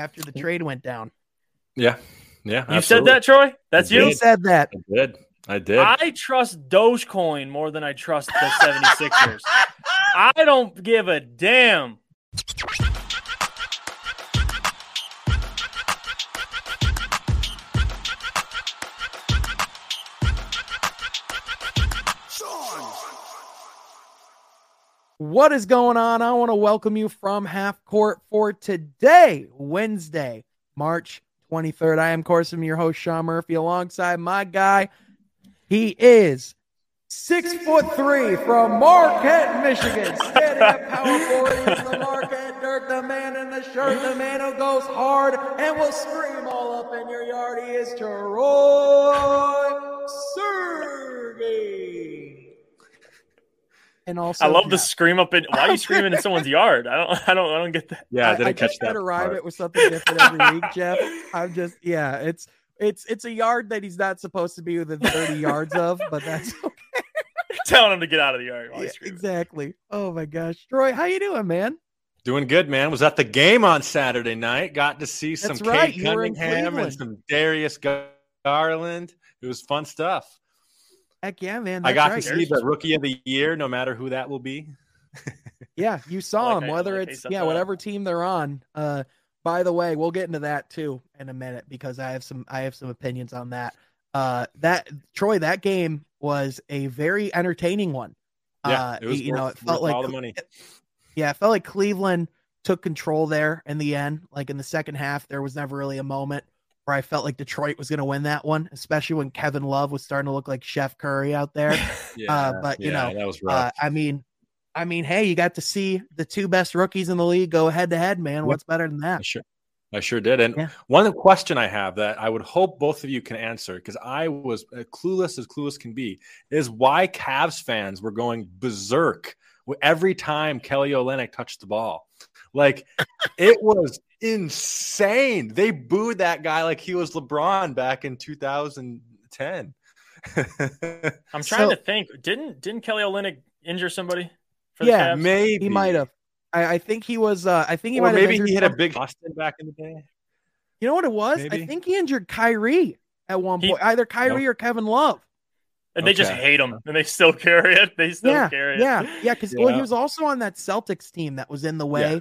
after the trade went down. Yeah. Yeah. You said that, Troy? That's I you? He said that. I did. I did. I trust Dogecoin more than I trust the 76ers. I don't give a damn. What is going on? I want to welcome you from half court for today, Wednesday, March 23rd. I am, of course, I'm your host, Sean Murphy, alongside my guy. He is six foot three from Marquette, Michigan. Standing at power forward, the Marquette Dirk, the man in the shirt, the man who goes hard and will scream all up in your yard. He is Troy Sergey. And also, I love the scream up in. Why are you screaming in someone's yard? I don't. I don't. I don't get that. yeah, I I, didn't I catch just try that. to rhyme part. it with something different every week, Jeff. I'm just yeah, it's it's it's a yard that he's not supposed to be within 30 yards of, but that's okay. Telling him to get out of the yard. While Yeah, he's exactly. Oh my gosh, Troy, how you doing, man? Doing good, man. Was at the game on Saturday night. Got to see some That's right, Cade you Cunningham and some Darius Garland. It was fun stuff. Heck yeah, man. I got right. to see the rookie of the year, no matter who that will be. Yeah, you saw like him, I whether like it's yeah, that up. whatever team they're on. Uh, by the way, we'll get into that too in a minute because I have some I have some opinions on that. Uh, that Troy, that game was a very entertaining one. Yeah, uh, it was you know, worth- it felt like all the money. Yeah, it felt like Cleveland took control there in the end. Like in the second half, there was never really a moment where I felt like Detroit was going to win that one, especially when Kevin Love was starting to look like Steph Curry out there. Yeah, but, you yeah, know, that was rough. uh, I mean, I mean, hey, you got to see the two best rookies in the league go head to head, man. What's better than I that? sure, I sure did. And Yeah. one question I have that I would hope both of you can answer because I was uh, clueless as clueless can be is why Cavs fans were going berserk every time Kelly Olynyk touched the ball. Like it was insane. They booed that guy like he was LeBron back in 2010. I'm trying So- to think. Didn't didn't Kelly Olynyk injure somebody? For Yeah, Cavs? maybe He might have. I, I think he was. Uh, I think he Or might have. maybe he hit a big Boston back in the day. You know what it was? I think he injured Kyrie at one He- point. Either Kyrie or Kevin Love. and they just hate him, and they still carry it. They still yeah, carry it. yeah, yeah. Because well, he was also on that Celtics team that was in the way Yeah.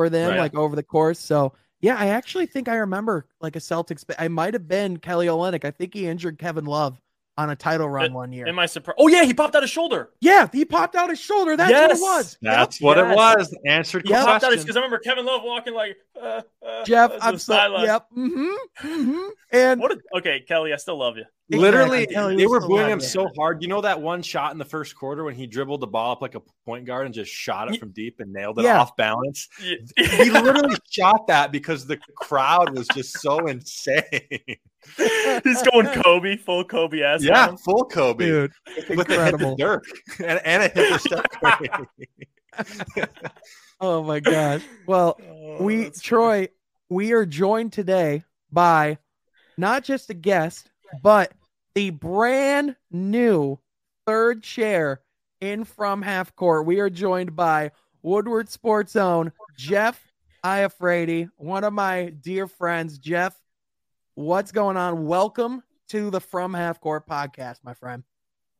For them, Right. like over the course. So yeah, I actually think I remember like a Celtics. I might have been Kelly Olynyk. I think he injured Kevin Love on a title run one year. Am I surprised? Oh yeah, he popped out his shoulder. yeah, he popped out his shoulder. That's what it was. That's Yep. what yes. it was. Answered Yep. Question. because I remember Kevin Love walking like uh, uh, Jeff, I'm so sideline. yep. Mm-hmm. Mm-hmm. And What? A, okay, Kelly, I still love you. Literally, Exactly. They were so booing him man. so hard. You know that one shot in the first quarter when he dribbled the ball up like a point guard and just shot it from deep and nailed it Yeah. off balance? Yeah. He literally shot that because the crowd was just so insane. He's going Kobe, full Kobe ass. yeah, full Kobe dude, with a hip incredible. of Dirk and, and a hip of Steph Curry. Oh my gosh. Well, Oh, we that's Troy, we are joined today by not just a guest, but the brand new third chair in from half court. We are joined by Woodward Sports Zone, Jeff Iafrady, one of my dear friends. Jeff, what's going on? Welcome to the From Half Court podcast, my friend.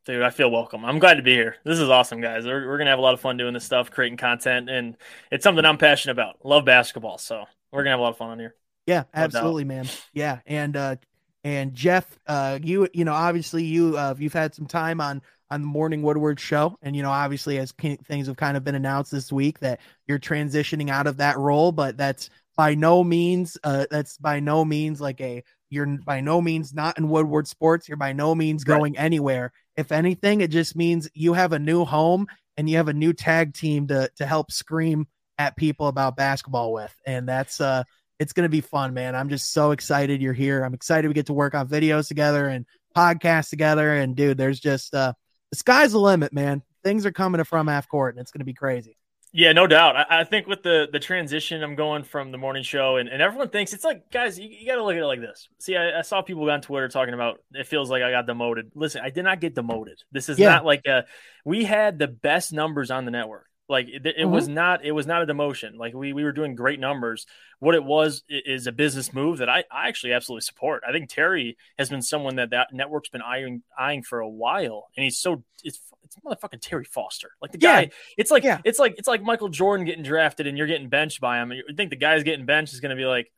Dude, I feel welcome. I'm glad to be here. This is awesome, guys. We're, we're gonna have a lot of fun doing this stuff, creating content, and it's something I'm passionate about. Love basketball, so we're gonna have a lot of fun on here. Yeah, absolutely, man. Yeah, and uh and Jeff, uh you you know, obviously you uh you've had some time on on the Morning Woodward show and you know, obviously as things have kind of been announced this week that you're transitioning out of that role, but that's by no means uh that's by no means like a you're by no means not in Woodward Sports, you're by no means Right. going anywhere. If anything, it just means you have a new home and you have a new tag team to to help scream at people about basketball with. And that's uh it's going to be fun, man. I'm just so excited you're here. I'm excited we get to work on videos together and podcasts together. And dude, there's just uh the sky's the limit, man. Things are coming from half court and it's going to be crazy. Yeah, no doubt. I, I think with the the transition, I'm going from the morning show, and, and everyone thinks it's like, guys, you, you got to look at it like this. See, I, I saw people on Twitter talking about it feels like I got demoted. Listen, I did not get demoted. This is Yeah. not like a, we had the best numbers on the network. Like it, it mm-hmm. was not it was not a demotion. Like we we were doing great numbers. What it was is a business move that I, I actually absolutely support. I think Terry has been someone that that network's been eyeing eyeing for a while, and he's so it's it's motherfucking Terry Foster. Like the guy, yeah. it's like yeah. it's like it's like Michael Jordan getting drafted and you're getting benched by him. And You think the guy's getting benched is going to be like,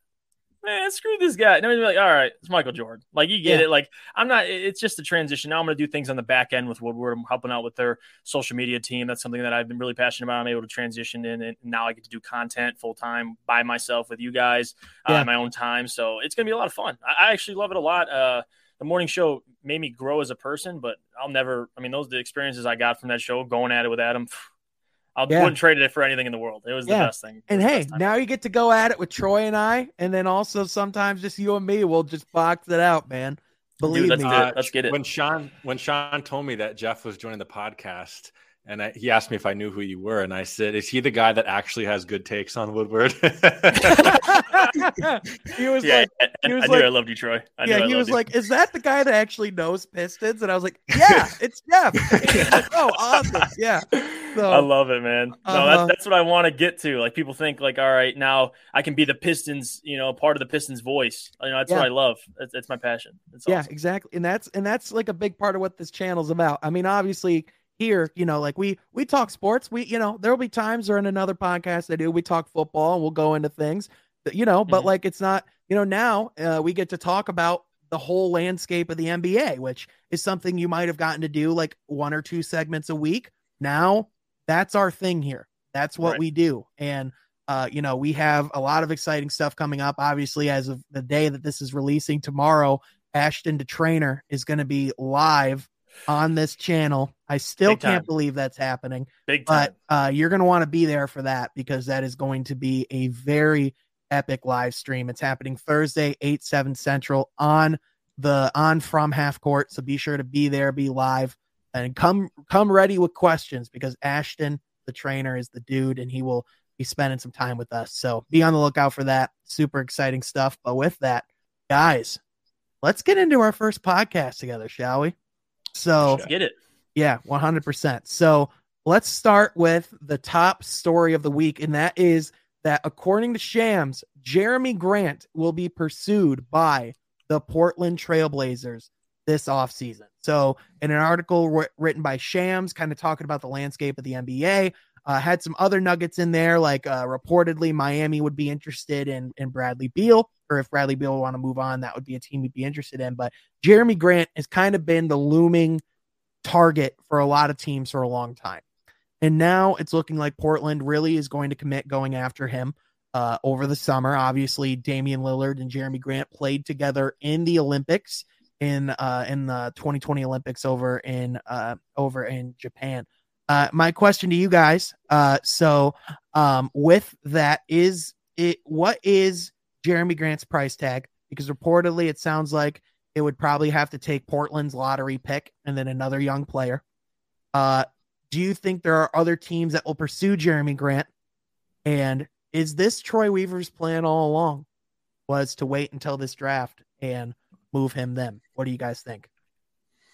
man, screw this guy. And I'm like, all right, it's Michael Jordan. Like, you get yeah. it. Like, I'm not, it's just a transition. Now I'm going to do things on the back end with Woodward. I'm helping out with their social media team. That's something that I've been really passionate about. I'm able to transition in, and now I get to do content full time by myself with you guys uh, yeah. my own time. So it's going to be a lot of fun. I, I actually love it a lot. Uh, the morning show made me grow as a person, but I'll never, I mean, those the experiences I got from that show going at it with Adam. I yeah. wouldn't trade it for anything in the world. It was yeah. the best thing. And hey, now you get to go at it with Troy and I, and then also sometimes just you and me We'll just box it out, man. Believe Dude, let's me. Uh, let's get it. When Sean when Sean told me that Jeff was joining the podcast, and I, he asked me if I knew who you were, and I said, "Is he the guy that actually has good takes on Woodward?" he was yeah, like, I, he was I, like, I loved you, Troy. I yeah, he was you. like, "Is that the guy that actually knows Pistons?" And I was like, "Yeah, it's Jeff." oh, awesome! Yeah, so, I love it, man. No, uh-huh. that's, that's what I want to get to. Like people think, like, all right, now I can be the Pistons, you know, part of the Pistons voice. You know, that's yeah. what I love. It's, it's my passion. It's yeah, awesome. exactly, and that's and that's like a big part of what this channel's about. I mean, obviously here, you know, like we we talk sports. We, you know, there'll be times or in another podcast I do, we talk football and we'll go into things, you know, but mm-hmm. like it's not, you know, now uh, we get to talk about the whole landscape of the NBA, which is something you might have gotten to do like one or two segments a week. Now that's our thing here. That's what right. we do. And uh, you know, we have a lot of exciting stuff coming up. Obviously, as of the day that this is releasing tomorrow, Ashton to Trainer is going to be live on this channel. I still can't believe that's happening. Big time. But uh, you're going to want to be there for that because that is going to be a very epic live stream. It's happening Thursday, 8 7 Central on the on from half court. So be sure to be there, be live, and come come ready with questions because Ashton, the trainer, is the dude, and he will be spending some time with us. So be on the lookout for that. Super exciting stuff. But with that, guys, let's get into our first podcast together, shall we? So Let's get it. Yeah, 100%. So let's start with the top story of the week, and that is that according to Shams, Jerami Grant will be pursued by the Portland Trailblazers this offseason. So, in an article written by Shams, kind of talking about the landscape of the NBA, uh, had some other nuggets in there, like uh, reportedly Miami would be interested in in Bradley Beal, or if Bradley Beal want to move on, that would be a team he'd be interested in. But Jerami Grant has kind of been the looming target for a lot of teams for a long time, and now it's looking like Portland really is going to commit going after him. Uh, over the summer, obviously Damian Lillard and Jerami Grant played together in the Olympics in uh, in the 2020 Olympics over in uh, over in Japan. Uh, my question to you guys. Uh, so, um, with that, is it what is Jerami Grant's price tag? Because reportedly, it sounds like it would probably have to take Portland's lottery pick and then another young player. Uh, do you think there are other teams that will pursue Jerami Grant? And is this Troy Weaver's plan all along? Was to wait until this draft and move him then? What do you guys think?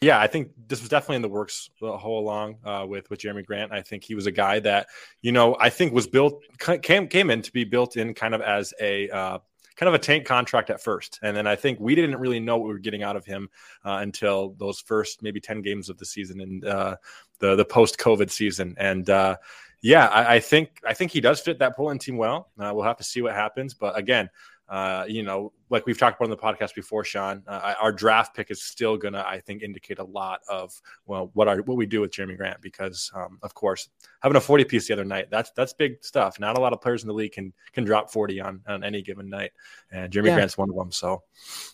Yeah, I think this was definitely in the works the whole along uh, with with Jerami Grant. I think he was a guy that you know I think was built came came in to be built in kind of as a uh, kind of a tank contract at first, and then I think we didn't really know what we were getting out of him uh, until those first maybe ten games of the season and uh, the the post COVID season, and uh, yeah, I, I, think I think he does fit that Portland team well. Uh, we'll have to see what happens, but again, uh, you know, like we've talked about on the podcast before, Sean, uh, our draft pick is still gonna, I think, indicate a lot of well what our what we do with Jerami Grant because, um, of course, having a forty piece the other night that's that's big stuff. Not a lot of players in the league can can drop forty on on any given night, and Jerami yeah. Grant's one of them. So,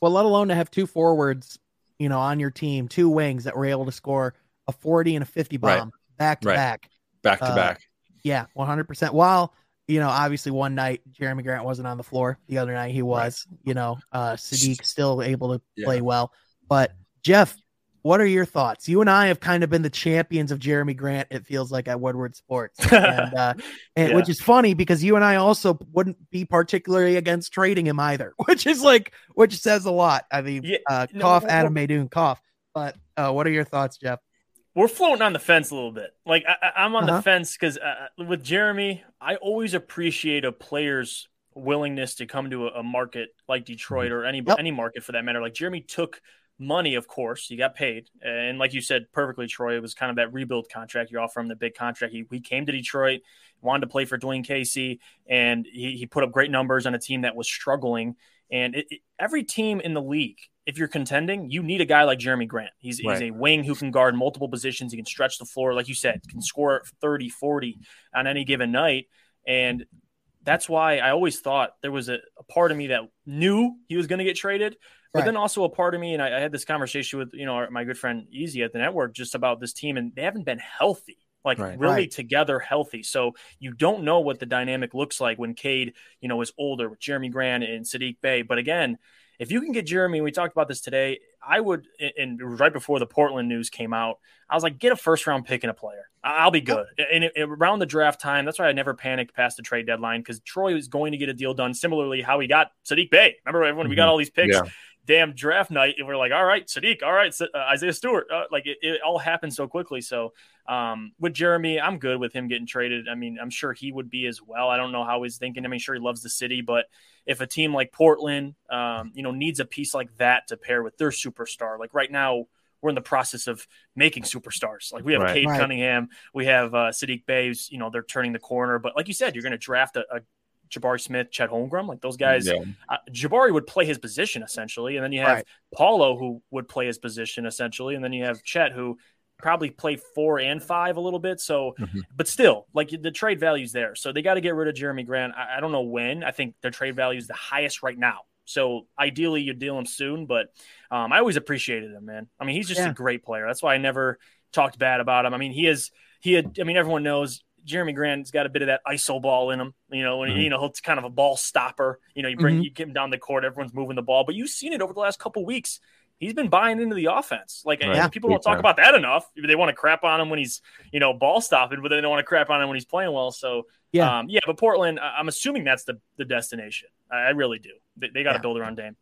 well, let alone to have two forwards, you know, on your team, two wings that were able to score a forty and a fifty bomb right. back to right. back, back to uh, back. Yeah, one hundred percent. While you know, obviously one night Jerami Grant wasn't on the floor. The other night he was. Right. You know, uh, Saddiq still able to yeah. play well. But Jeff, what are your thoughts? You and I have kind of been the champions of Jerami Grant. It feels like at Woodward Sports, and, uh, and yeah. which is funny because you and I also wouldn't be particularly against trading him either, which is like which says a lot. I mean, yeah, uh, cough, no, Adam Maydoun, cough. But uh, what are your thoughts, Jeff? We're floating on the fence a little bit. Like I, am on uh-huh. the fence because uh, with Jerami, I always appreciate a player's willingness to come to a, a market like Detroit mm-hmm. or any yep. any market for that matter. Like Jerami took money, of course, he got paid, and like you said perfectly, Troy, it was kind of that rebuild contract. You offer him the big contract. He he came to Detroit, wanted to play for Dwane Casey, and he he put up great numbers on a team that was struggling. And it, it, every team in the league if you're contending, you need a guy like Jerami Grant. He's, right. he's a wing who can guard multiple positions. He can stretch the floor, like you said, can score 30, 40 on any given night. And that's why I always thought there was a, a part of me that knew he was going to get traded. But right. then also a part of me, and I, I, had this conversation with you know my good friend Easy at the network just about this team, and they haven't been healthy like right, really right. together healthy. So you don't know what the dynamic looks like when Cade, you know, is older with Jerami Grant and Saddiq Bey. But again, if you can get Jerami, we talked about this today. I would, and right before the Portland news came out, I was like, get a first round pick and a player. I'll be good. And around the draft time, that's why I never panicked past the trade deadline because Troy was going to get a deal done. Similarly, how he got Saddiq Bey. Remember everyone, mm-hmm. we got mm-hmm. all these picks? Yeah. Damn draft night, and we're like, all right, Saddiq, all right, uh, Isaiah Stewart. Uh, like it, it, all happened so quickly. So um, with Jerami, I'm good with him getting traded. I mean, I'm sure he would be as well. I don't know how he's thinking. I mean, sure he loves the city, but if a team like Portland, um, you know, needs a piece like that to pair with their superstar, like right now, we're in the process of making superstars. Like we have right. Cade right. Cunningham, we have uh, Saddiq Bey. You know, they're turning the corner. But like you said, you're going to draft a, a Jabari Smith, Chet Holmgren, like those guys. Yeah. Uh, Jabari would play his position essentially, and then you have right. Paolo who would play his position essentially, and then you have Chet who probably play four and five a little bit. So, mm-hmm. but still, like the trade value's there. So they got to get rid of Jerami Grant. I, I, don't know when. I think their trade value is the highest right now. So ideally, you deal him soon. But um, I always appreciated him, man. I mean, he's just yeah. a great player. That's why I never talked bad about him. I mean, he is. He had. I mean, everyone knows Jerami Grant's got a bit of that iso ball in him, you know, and mm-hmm. you know he's kind of a ball stopper. You know, you bring mm-hmm. you get him down the court, everyone's moving the ball, but you've seen it over the last couple weeks he's been buying into the offense. Like right. people don't talk about that enough. They want to crap on him when he's you know ball stopping, but they don't want to crap on him when he's playing well. So yeah, um, yeah. But Portland, I'm assuming that's the the destination. I, really do. They, they got to yeah. build around Dame.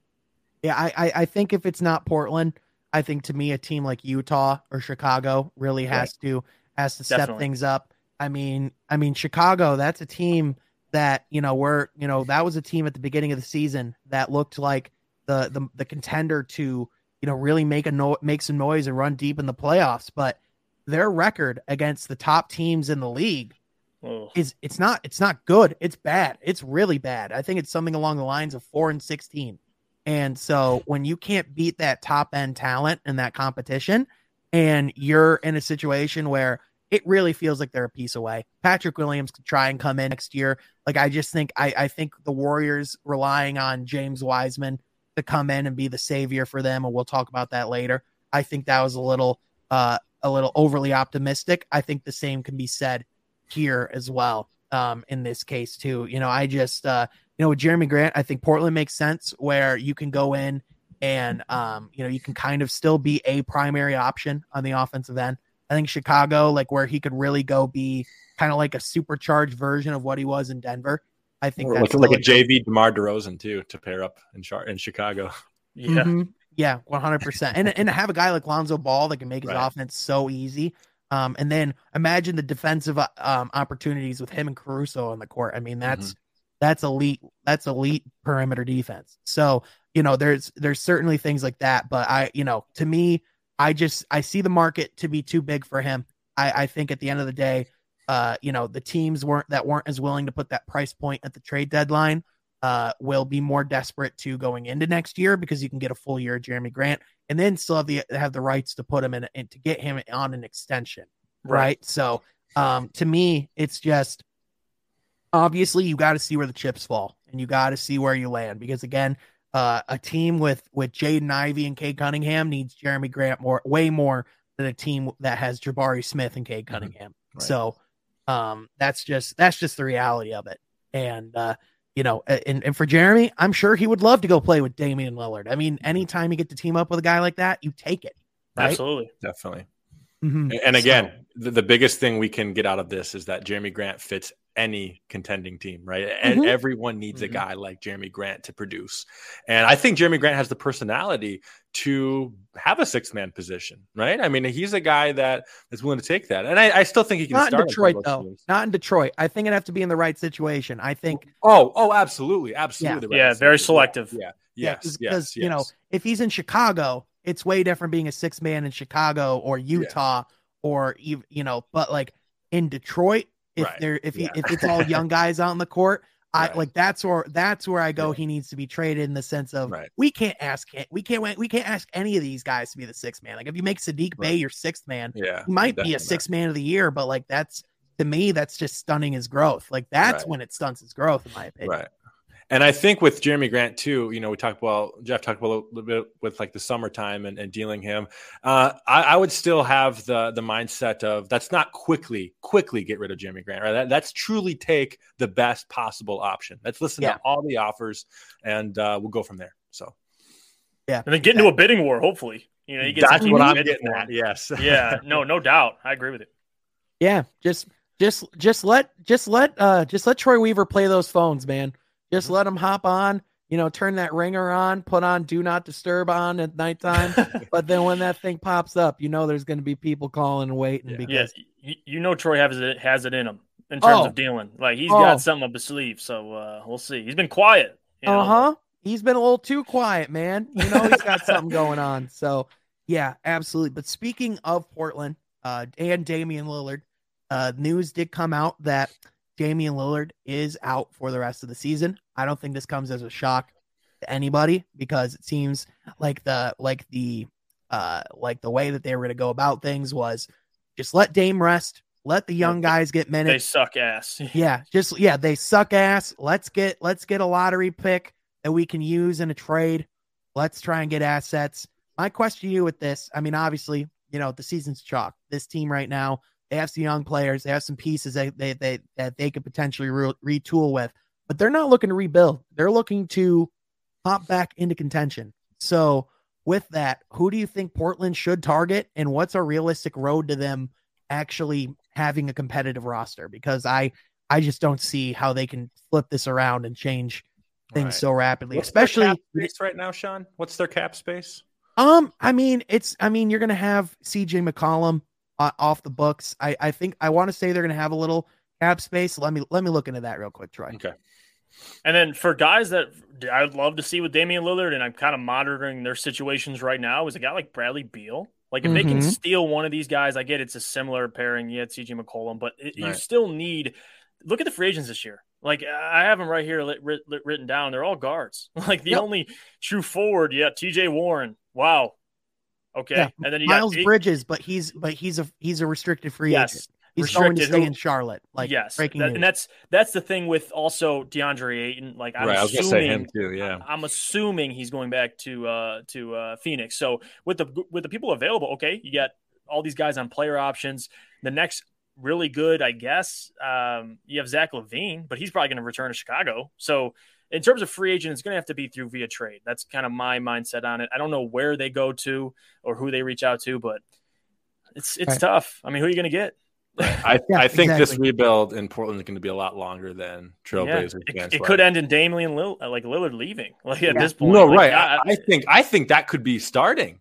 Yeah, I, I think if it's not Portland, I think to me a team like Utah or Chicago really has right. to has to step Definitely. things up. I mean, I mean Chicago, that's a team that, you know, we're, you know, that was a team at the beginning of the season that looked like the the, the contender to you know, really make a no- make some noise and run deep in the playoffs. But their record against the top teams in the league oh. is it's not it's not good. It's bad. It's really bad. I think it's something along the lines of four and sixteen. And so when you can't beat that top end talent in that competition, and you're in a situation where it really feels like they're a piece away. Patrick Williams could try and come in next year. Like I just think I, I think the Warriors relying on James Wiseman to come in and be the savior for them, and we'll talk about that later. I think that was a little uh, a little overly optimistic. I think the same can be said here as well. Um, in this case too, you know, I just uh, you know with Jerami Grant, I think Portland makes sense where you can go in and um, you know you can kind of still be a primary option on the offensive end. I think Chicago, like where he could really go be kind of like a supercharged version of what he was in Denver. I think or that's like, like a JV DeMar DeRozan too to pair up in Char- in Chicago. Yeah, mm-hmm. yeah, one hundred percent. And and have a guy like Lonzo Ball that can make his right. offense so easy. Um, and then imagine the defensive uh, um, opportunities with him and Caruso on the court. I mean, that's mm-hmm. that's elite. That's elite perimeter defense. So you know, there's there's certainly things like that. But I, you know, to me, I just I see the market to be too big for him. I, I think at the end of the day, uh, you know, the teams weren't that weren't as willing to put that price point at the trade deadline uh, will be more desperate to going into next year because you can get a full year of Jerami Grant and then still have the have the rights to put him in and to get him on an extension, right? right? So, um, to me, it's just obviously you got to see where the chips fall and you got to see where you land because again, uh, a team with with Jaden Ivey and Cade Cunningham needs Jerami Grant more, way more than a team that has Jabari Smith and Cade mm-hmm. Cunningham. Right. So um, that's just that's just the reality of it. And uh, you know, and, and for Jerami, I'm sure he would love to go play with Damian Lillard. I mean, anytime you get to team up with a guy like that, you take it. Right? Absolutely, definitely. Mm-hmm. And again, so, the, the biggest thing we can get out of this is that Jerami Grant fits any contending team, right? And Mhm. everyone needs Mhm. a guy like Jerami Grant to produce. And I think Jerami Grant has the personality to have a six man position, right? I mean, he's a guy that is willing to take that. And I, I still think he can Not in start on Detroit both though. teams. Not in Detroit. I think it'd have to be in the right situation. I think Oh, oh, absolutely. Absolutely. right. Yeah, very selective. Yeah. Yeah, Yes. because yes. you know if he's in Chicago, it's way different being a six man in Chicago or Utah or even you know, but like in Detroit, if Right. they're if he, Yeah. if it's all young guys out in the court, I Right. like that's where that's where I go. Yeah. He needs to be traded in the sense of Right. we can't ask we can't we can't ask any of these guys to be the sixth man. Like if you make Saddiq Bey your sixth man, Yeah. he might be a sixth man of the year, but like that's to me that's just stunning his growth. Like that's Right. when it stunts his growth, in my opinion. Right. And I think with Jerami Grant too, you know, we talked about Jeff talked about a little bit with like the summertime and, and dealing him. Uh, I, I would still have the the mindset of that's not quickly quickly get rid of Jerami Grant. Right. That, that's truly take the best possible option. Let's listen Yeah. to all the offers and uh, we'll go from there. So Yeah. And then get into a bidding war, hopefully. You know, you get that's what I'm getting at. Yes. Yeah, no, no doubt. I agree with it. Yeah, just just just let just let uh just let Troy Weaver play those phones, man. Just Mm-hmm. let them hop on, you know, turn that ringer on, put on do not disturb on at nighttime. but then when that thing pops up, you know there's gonna be people calling and waiting Yeah. because Yes, you, you know Troy has it has it in him in terms Oh. of dealing. Like he's Oh. got something up his sleeve. So uh, we'll see. He's been quiet. you know, uh-huh. He's been a little too quiet, man. You know he's got something going on. So yeah, absolutely. But speaking of Portland, uh and Damian Lillard, uh news did come out that Damian Lillard is out for the rest of the season. I don't think this comes as a shock to anybody because it seems like the like the uh like the way that they were going to go about things was just let Dame rest, let the young guys get minutes. They suck ass. Yeah, just yeah, they suck ass. Let's get let's get a lottery pick that we can use in a trade. Let's try and get assets. My question to you with this, I mean, obviously, you know, the season's chalk. This team right now, they have some young players, they have some pieces that they they that they could potentially re- retool with, but they're not looking to rebuild. They're looking to hop back into contention. So, with that, who do you think Portland should target, and what's a realistic road to them actually having a competitive roster? Because I I just don't see how they can flip this around and change things Right. so rapidly, What's especially right now, Sean. What's their cap space? um, I mean, it's I mean, you're gonna have CJ McCollum off the books. I I think I want to say they're gonna have a little cap space. Let me let me look into that real quick, Troy. Okay. And then for guys that I'd love to see with Damian Lillard, and I'm kind of monitoring their situations right now, is a guy like Bradley Beal. Like if they can Mhm. steal one of these guys, I get it's a similar pairing. You had CJ McCollum, but it, you still need. Look at the free agents this year. Like I have them right here lit, lit- written down. They're all guards. Like the Yep. only true forward, yeah, T.J. Warren. Wow. Okay, Yeah, and then you Miles got eight- Bridges, but he's but he's a he's a restricted free agent. Yes, He's going to stay in Charlotte. Like yes, breaking that- news. and that's that's the thing with also DeAndre Ayton. Like I'm right. I was gonna assuming say him too. Yeah. I'm assuming he's going back to uh to uh Phoenix. So with the with the people available, okay, you got all these guys on player options. The next really good, I guess, um, you have Zach LaVine, but he's probably going to return to Chicago. So in terms of free agent, it's going to have to be through via trade. That's kind of my mindset on it. I don't know where they go to or who they reach out to, but it's it's Right. tough. I mean, who are you going to get? I, Yeah, I think this rebuild in Portland is going to be a lot longer than Yeah, Trailblazers. it, it could end in Damian Lillard, like Lillard leaving. Like at Yeah. this point, No, Like, right. I- I, I think I think that could be starting.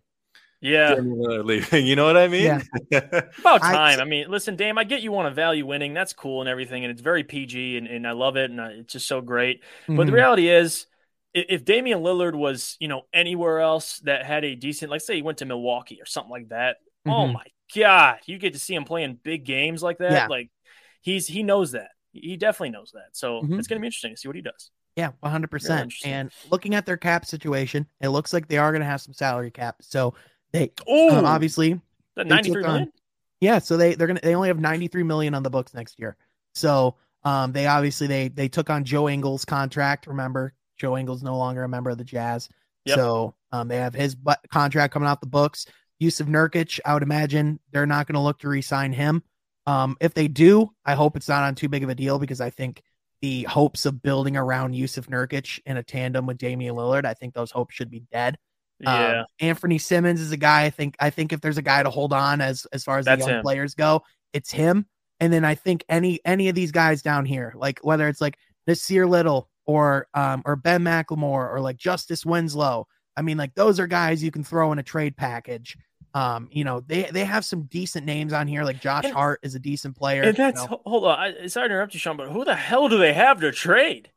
Yeah, leaving. You know what I mean? Yeah. About time. I, mean, listen, Dame, I get you want to value winning. That's cool and everything. And it's very PG and, and I love it. And uh, it's just so great. But the Mhm. reality is, i- if Damian Lillard was, you know, anywhere else that had a decent, like say he went to Milwaukee or something like that, oh Mhm. my God, you get to see him playing big games like that. Yeah. Like he's, he knows that. He definitely knows that. So Mhm. it's going to be interesting to see what he does. Yeah, 100%. And looking at their cap situation, it looks like they are going to have some salary cap. So they Oh, um, obviously that they 93 took on- Yeah, so they they're gonna they only have 93 million on the books next year. So um they obviously they they took on Joe Ingles contract. Remember, Joe Ingles no longer a member of the Jazz. Yep. So um they have his bu- contract coming out the books. Jusuf Nurkic, I would imagine they're not going to look to re-sign him. Um, if they do, I hope it's not on too big of a deal because I think the hopes of building around Jusuf Nurkic in a tandem with Damian Lillard, I think those hopes should be dead. Um, Yeah. Anthony Simmons is a guy I think I think if there's a guy to hold on as as far as That's the young him. players go, it's him. and then I think any any of these guys down here, like whether it's like Nassir Little or um or Ben McLemore or like Justice Winslow, I mean, like those are guys you can throw in a trade package. Um, you know, they they have some decent names on here. Like Josh And- Hart is a decent player. And you that's know. hold on. I, sorry to interrupt you, Sean, but who the hell do they have to trade?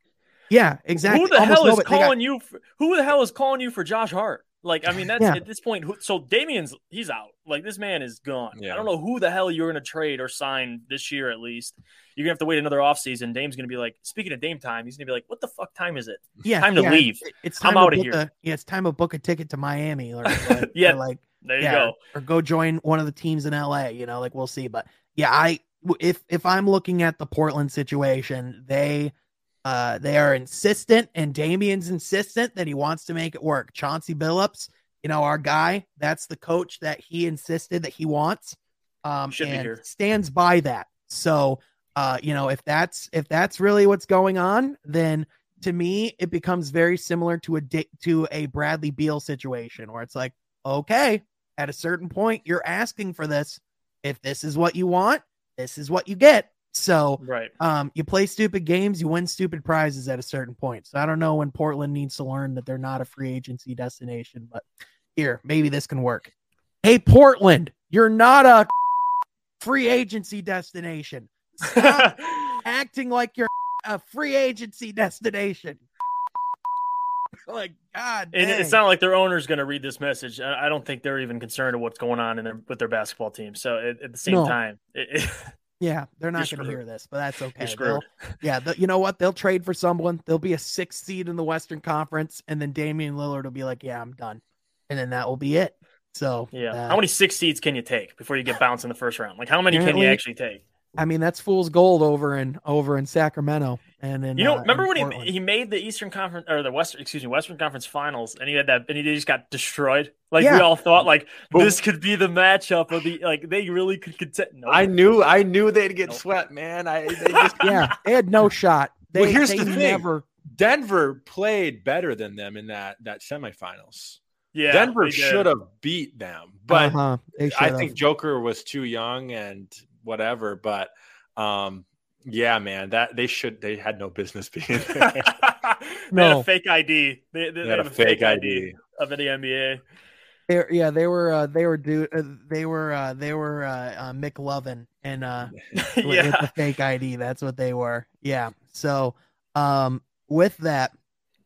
yeah, exactly. Who the Almost hell is they got- calling you? For, who the hell is calling you for Josh Hart? Like, I mean, that's Yeah. at this point. Who, so Damian's he's out. Like, this man is gone. Yeah. I don't know who the hell you're going to trade or sign this year. At least you're gonna have to wait another offseason. Dame's going to be like, speaking of Dame time, he's going to be like, "What the fuck time is it?" yeah, time to yeah, leave. it- It's I'm time to outta here. A, yeah, it's time to book a ticket to Miami or, or- Yeah. or like There you yeah, go. or go join one of the teams in LA. You know, like we'll see. But yeah, I if if I'm looking at the Portland situation, they uh they are insistent, and Damian's insistent that he wants to make it work. Chauncey Billups, you know, our guy, that's the coach that he insisted that he wants. Um, Should be and here. stands by that. So, uh, you know, if that's if that's really what's going on, then to me it becomes very similar to a to a Bradley Beal situation where it's like, okay, at a certain point you're asking for this. If this is what you want, this is what you get. So, Right. um, you play stupid games, you win stupid prizes at a certain point. So I don't know when Portland needs to learn that they're not a free agency destination, but here, maybe this can work. Hey, Portland, you're not a free agency destination. Stop acting like you're a free agency destination. like God, And it's not like their owner's going to read this message. I don't think they're even concerned with what's going on in their with their basketball team. So at, at the same No. time, it, it, yeah, they're not going to hear this, but that's okay. Yeah, the, you know what? They'll trade for someone. They'll be a sixth seed in the Western Conference, and then Damian Lillard will be like, "Yeah, I'm done," and then that will be it. So Yeah. uh, how many six seeds can you take before you get bounced in the first round? Like how many can you actually take? I mean, that's fool's gold over in over in Sacramento, and then You know, uh, remember when he, he made the Eastern Conference or the Western, excuse me, Western Conference Finals, and he had that, and he just got destroyed. Like we all thought, like But- this could be the matchup of the like they really could contend. No, I knew I knew they'd get Nope. swept, man. I they just yeah, they had no shot. They, Well, here's they the thing. never. Denver played better than them in that that semifinals. yeah, Denver should have beat them, but uh-huh, I think Joker was too young and whatever. But um, yeah, man, that they should they had no business being there. they had No. a fake ID. They, they, They they had a fake ID. of the NBA. They, yeah, they were. Uh, they were. Do, uh, they were. Uh, they were. Uh, uh, McLovin and uh, with, with yeah, the fake ID. That's what they were. Yeah. So, um, with that,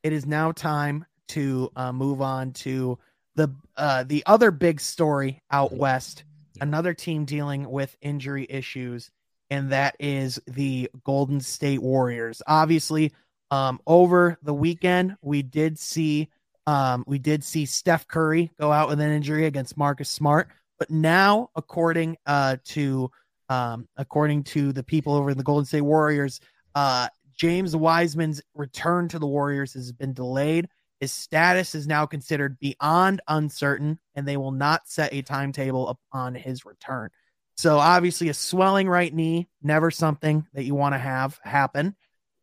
it is now time to uh, move on to the uh, the other big story out west. Another team dealing with injury issues, and that is the Golden State Warriors. Obviously, um, over the weekend, we did see um, we did see Steph Curry go out with an injury against Marcus Smart, but now, according uh, to um, according to the people over in the Golden State Warriors, uh, James Wiseman's return to the Warriors has been delayed. His status is now considered beyond uncertain, and they will not set a timetable upon his return. So, obviously, a swelling right knee, never something that you want to have happen.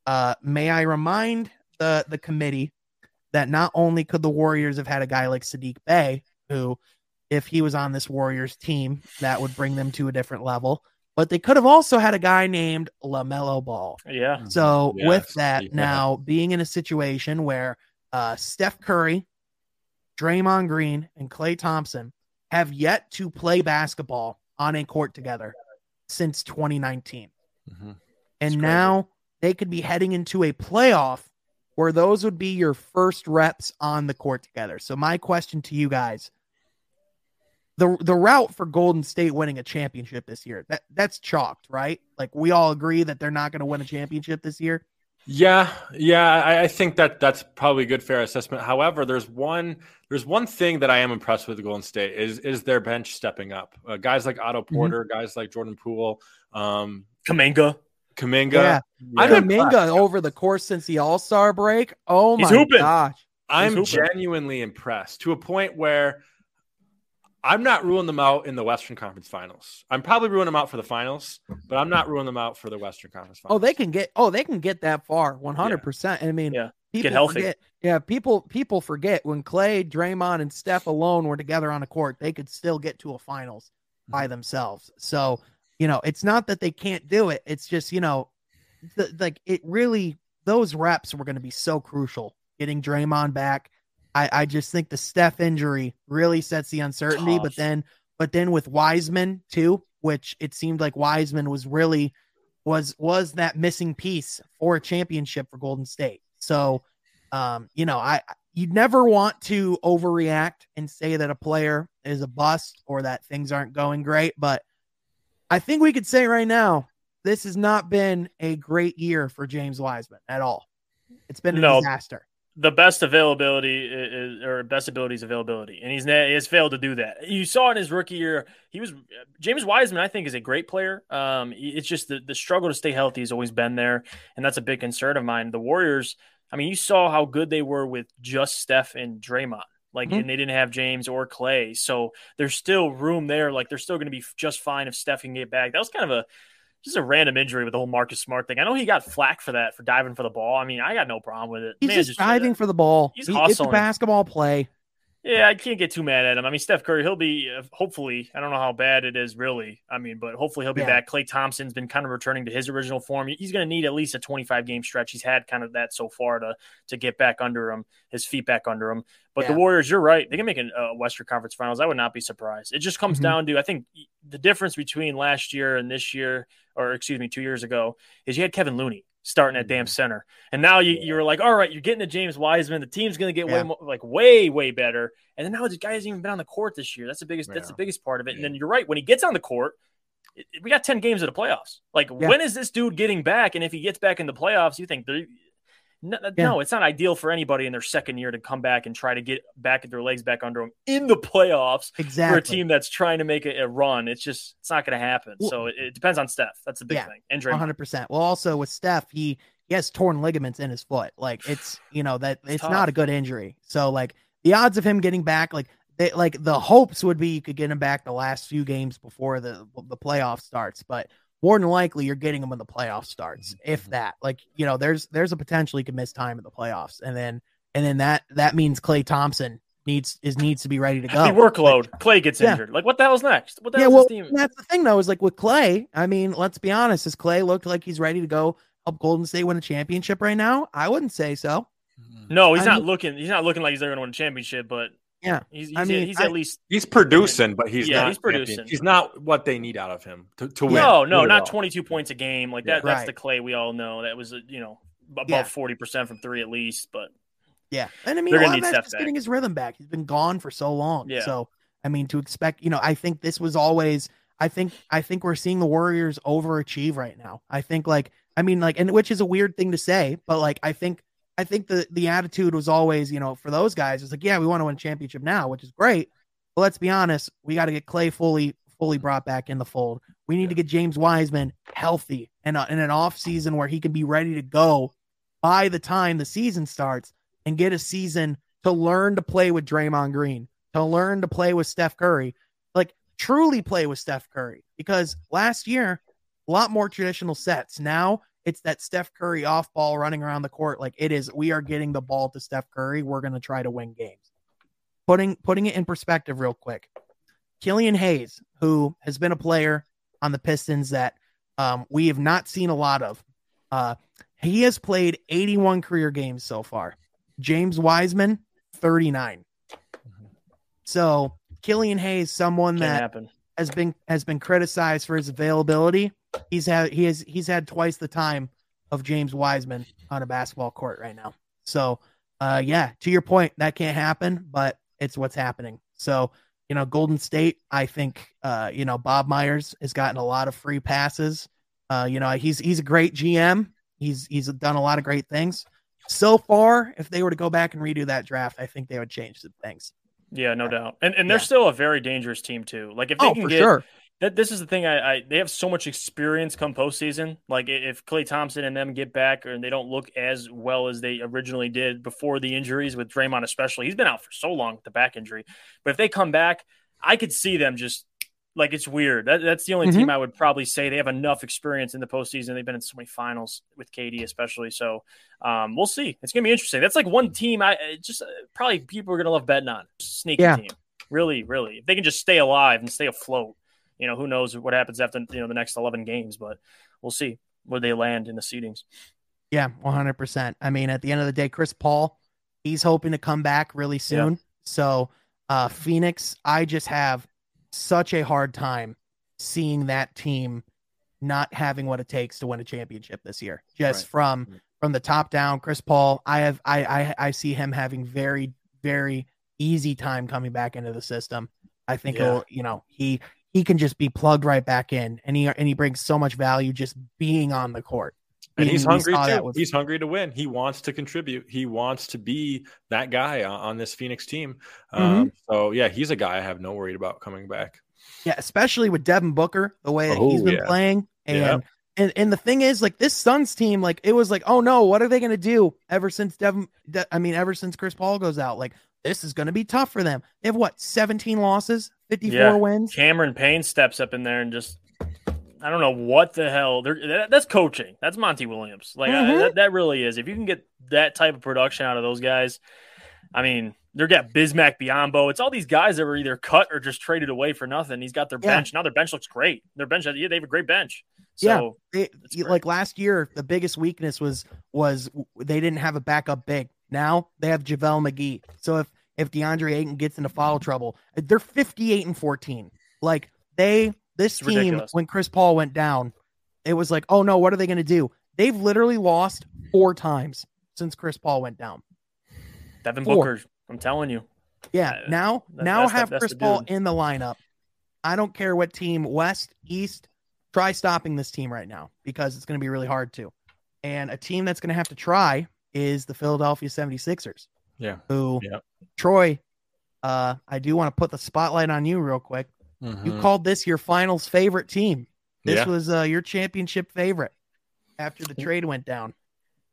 Uh, may I remind the the committee that not only could the Warriors have had a guy like Saddiq Bey, who, if he was on this Warriors team, that would bring them to a different level, but they could have also had a guy named LaMelo Ball. yeah. So Yes, with that, yeah. now being in a situation where uh, Steph Curry, Draymond Green, and Klay Thompson have yet to play basketball on a court together since 2019, Mhm. and crazy. now they could be heading into a playoff where those would be your first reps on the court together. So my question to you guys. The, the route for Golden State winning a championship this year that that's chalked right like we all agree that they're not going to win a championship this year Yeah, yeah, I, I think that that's probably a good fair assessment. However, there's one there's one thing that I am impressed with Golden State is is their bench stepping up. Uh, guys like Otto Mm-hmm. Porter, guys like Jordan Poole, um, Kuminga. Kuminga. Yeah. I'm Kuminga impressed. over the course since the All Star break. Oh He's my hooping. gosh! I'm genuinely impressed to a point where I'm not ruling them out in the Western Conference Finals. I'm probably ruling them out for the finals, but I'm not ruling them out for the Western Conference Finals. Oh, they can get. Oh, they can get that far. One hundred percent. I mean, Yeah. people healthy. forget. Yeah, people people forget when Klay, Draymond, and Steph alone were together on a court, they could still get to a finals Mm-hmm. by themselves. So, you know, it's not that they can't do it. It's just, you know, the, like it really, those reps were going to be so crucial getting Draymond back. I, I just think the Steph injury really sets the uncertainty, but then, but then with Wiseman too, which it seemed like Wiseman was really was was that missing piece for a championship for Golden State. So, um, you know, I you never want to overreact and say that a player is a bust or that things aren't going great, but I think we could say right now this has not been a great year for James Wiseman at all. It's been a No. disaster. the best availability is, or best ability is availability, and he's he has failed to do that. You saw in his rookie year, he was James Wiseman. I think is a great player. Um, it's just the, the struggle to stay healthy has always been there, and that's a big concern of mine. The Warriors. I mean, you saw how good they were with just Steph and Draymond. Like, Mhm. and they didn't have James or Klay, so there's still room there. Like, they're still going to be just fine if Steph can get back. That was kind of a just a random injury with the whole Marcus Smart thing. I know he got flack for that for diving for the ball. I mean, I got no problem with it. He's Man, just diving for the ball. he's He- it's a basketball play. Yeah, I can't get too mad at him. I mean, Steph Curry, he'll be uh, hopefully. I don't know how bad it is really. I mean, but hopefully he'll be Yeah. back. Klay Thompson's been kind of returning to his original form. He's going to need at least a 25 game stretch. He's had kind of that so far to to get back under him, his feet back under him. But the Warriors, you're right. They can make a uh, Western Conference Finals. I would not be surprised. It just comes Mhm. down to I think the difference between last year and this year, or excuse me, two years ago, is you had Kevin Looney starting at damn mm-hmm. center, and now you you're like, all right, you're getting to James Wiseman. The team's going to get Yeah. way more, like way way better. And then now the guy hasn't even been on the court this year. That's the biggest. That's the biggest part of it. And then you're right. When he gets on the court, it, we got ten games of the playoffs. Like Yeah. when is this dude getting back? And if he gets back in the playoffs, you think no, uh, Yeah. no, it's not ideal for anybody in their second year to come back and try to get back at their legs back under them in the playoffs Exactly. for a team that's trying to make a, a run. It's just it's not going to happen. Well- so it, it depends on Steph. That's the big Yeah. thing. And hundred percent. Well, also with Steph, he he has torn ligaments in his foot. Like it's you know that it's tough. not a good injury. So like the odds of him getting back, like they like the hopes would be you could get him back the last few games before the the playoff starts, but more than likely you're getting him when the playoff starts, mm-hmm. if that. Like you know, there's there's a potential he could miss time in the playoffs, and then and then that that means Klay Thompson needs is needs to be ready to go. Heavy workload. Klay gets Yeah. injured. Like what the hell's next? What the Yeah, hell's well, that's the thing though, is like with Klay. I mean, let's be honest, is Klay looked like he's ready to go help Golden State win a championship right now? I wouldn't say so. No, he's I not mean- looking. He's not looking like he's ever going to win a championship. But Yeah. he's he's, I mean, he's I- at least He's producing, but he's Yeah, not. he's champion. producing. He's not what they need out of him to, to win. no, no, Not not all. 22 points a game. Like Yeah. that. That's Right. the Klay we all know. That was you know above Yeah. 40 percent from three at least. But Yeah. And I mean, They're a gonna need that's just back. getting his rhythm back. He's been gone for so long. Yeah. So I mean, to expect, you know, I think this was always I think I think we're seeing the Warriors overachieve right now. I think like I mean like and which is a weird thing to say, but like I think I think the the attitude was always, you know, for those guys, it's like, yeah, we want to win championship now, which is great. But let's be honest, we got to get Klay fully fully brought back in the fold. We need to get James Wiseman healthy and uh, in an off season where he can be ready to go by the time the season starts and get a season to learn to play with Draymond Green, to learn to play with Steph Curry, like truly play with Steph Curry. Because last year, a lot more traditional sets. Now it's that Steph Curry off ball running around the court. Like it is, we are getting the ball to Steph Curry. We're going to try to win games. Putting putting it in perspective, real quick. Killian Hayes, who has been a player on the Pistons that um, we have not seen a lot of, uh, he has played 81 career games so far. James Wiseman, 39. So Killian Hayes, someone can't that happen. Has been has been criticized for his availability. He's had he has he's had twice the time of James Wiseman on a basketball court right now. So uh yeah, to your point, that can't happen, but it's what's happening. So, you know, Golden State, I think uh, you know, Bob Myers has gotten a lot of free passes. Uh, you know, he's he's a great GM. He's he's done a lot of great things. So far, if they were to go back and redo that draft, I think they would change some things. Yeah, no doubt. And and they're Yeah. still a very dangerous team too. Like if they Oh, can get sure. that this is the thing I, I they have so much experience come postseason. Like if Klay Thompson and them get back and they don't look as well as they originally did before the injuries with Draymond especially. He's been out for so long with the back injury. But if they come back, I could see them just like it's weird. That, that's the only Mm-hmm. team I would probably say they have enough experience in the postseason. They've been in so many finals with KD, especially. So um, we'll see. It's gonna be interesting. That's like one team I just uh, probably people are gonna love betting on. Sneaky Yeah. team. Really, really. If they can just stay alive and stay afloat, you know, who knows what happens after you know the next eleven games, but we'll see where they land in the seedings. Yeah, one hundred percent. I mean, at the end of the day, Chris Paul, he's hoping to come back really soon. Yeah. So, uh, Phoenix, I just have such a hard time seeing that team not having what it takes to win a championship this year. Just right. from mm-hmm. from the top down, Chris Paul, I have I, I I see him having very very easy time coming back into the system. I think yeah. he'll you know he he can just be plugged right back in, and he and he brings so much value just being on the court. And he's hungry too. With... He's hungry to win. He wants to contribute. He wants to be that guy on, on this Phoenix team. Mm-hmm. Um, so yeah, he's a guy I have no worried about coming back. Yeah, especially with Devin Booker, the way that oh, he's been yeah. playing, and yeah. and and the thing is, like this Suns team, like it was like, oh no, what are they going to do? Ever since Devin, De- I mean, ever since Chris Paul goes out, like this is going to be tough for them. They have what, seventeen losses, fifty four yeah. wins. Cameron Payne steps up in there and just I don't know what the hell. That, that's coaching. That's Monty Williams. Like mm-hmm. I, that, that, really is. If you can get that type of production out of those guys, I mean, they're got Bismack Biyombo. It's all these guys that were either cut or just traded away for nothing. He's got their yeah. bench now. Their bench looks great. Their bench, yeah, they have a great bench. So, yeah, they, like last year, the biggest weakness was was they didn't have a backup big. Now they have JaVale McGee. So if if DeAndre Ayton gets into foul trouble, they're fifty eight and fourteen. Like they this it's team, ridiculous. when Chris Paul went down, it was like, oh no, what are they going to do? They've literally lost four times since Chris Paul went down. Devin four. Booker, I'm telling you. Yeah, uh, now that, now have the, Chris Paul in the lineup. I don't care what team, West, East, try stopping this team right now because it's going to be really hard to. And a team that's going to have to try is the Philadelphia 76ers. Yeah. Who, yeah. Troy, uh, I do want to put the spotlight on you real quick. Mm-hmm. You called this your finals favorite team. This yeah. was uh, your championship favorite after the trade went down.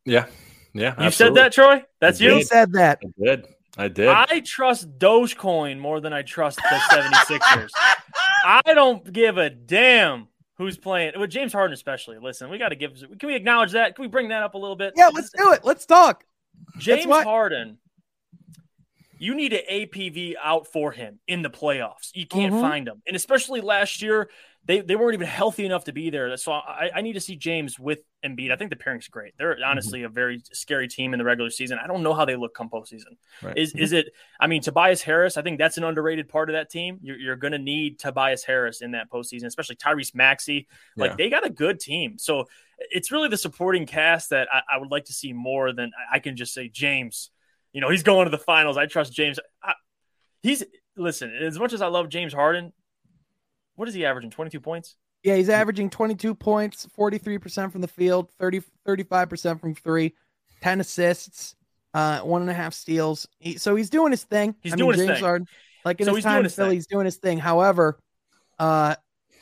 Yeah. Yeah. You said that, Troy? That's you? He said that. I did. I did. I trust Dogecoin more than I trust the 76ers. I don't give a damn who's playing with James Harden, especially. Listen, we got to give. Can we acknowledge that? Can we bring that up a little bit? Yeah, let's do it. Let's talk. James Harden you need an APB out for him in the playoffs. You can't mm-hmm. find him. And especially last year, they, they weren't even healthy enough to be there. So I, I need to see James with Embiid. I think the pairing's great. They're mm-hmm. honestly mm-hmm. a very scary team in the regular season. I don't know how they look come postseason. Right. Is is it? I mean, Tobias Harris. I think that's an underrated part of that team. You're, you're going to need Tobias Harris in that postseason, especially Tyrese Maxey. Like yeah. they got a good team. So it's really the supporting cast that I, I would like to see more than I can just say James you know, he's going to the finals. I trust James. I, he's listen, as much as I love James Harden, what is he averaging? 22 points? Yeah, he's averaging 22 points, 43% from the field, 30, 35% from three, 10 assists, uh, one and a half steals. He, so he's doing his thing. He's I doing mean, his James thing. Harden, like in so his time in Philly, he's doing his thing. However, uh,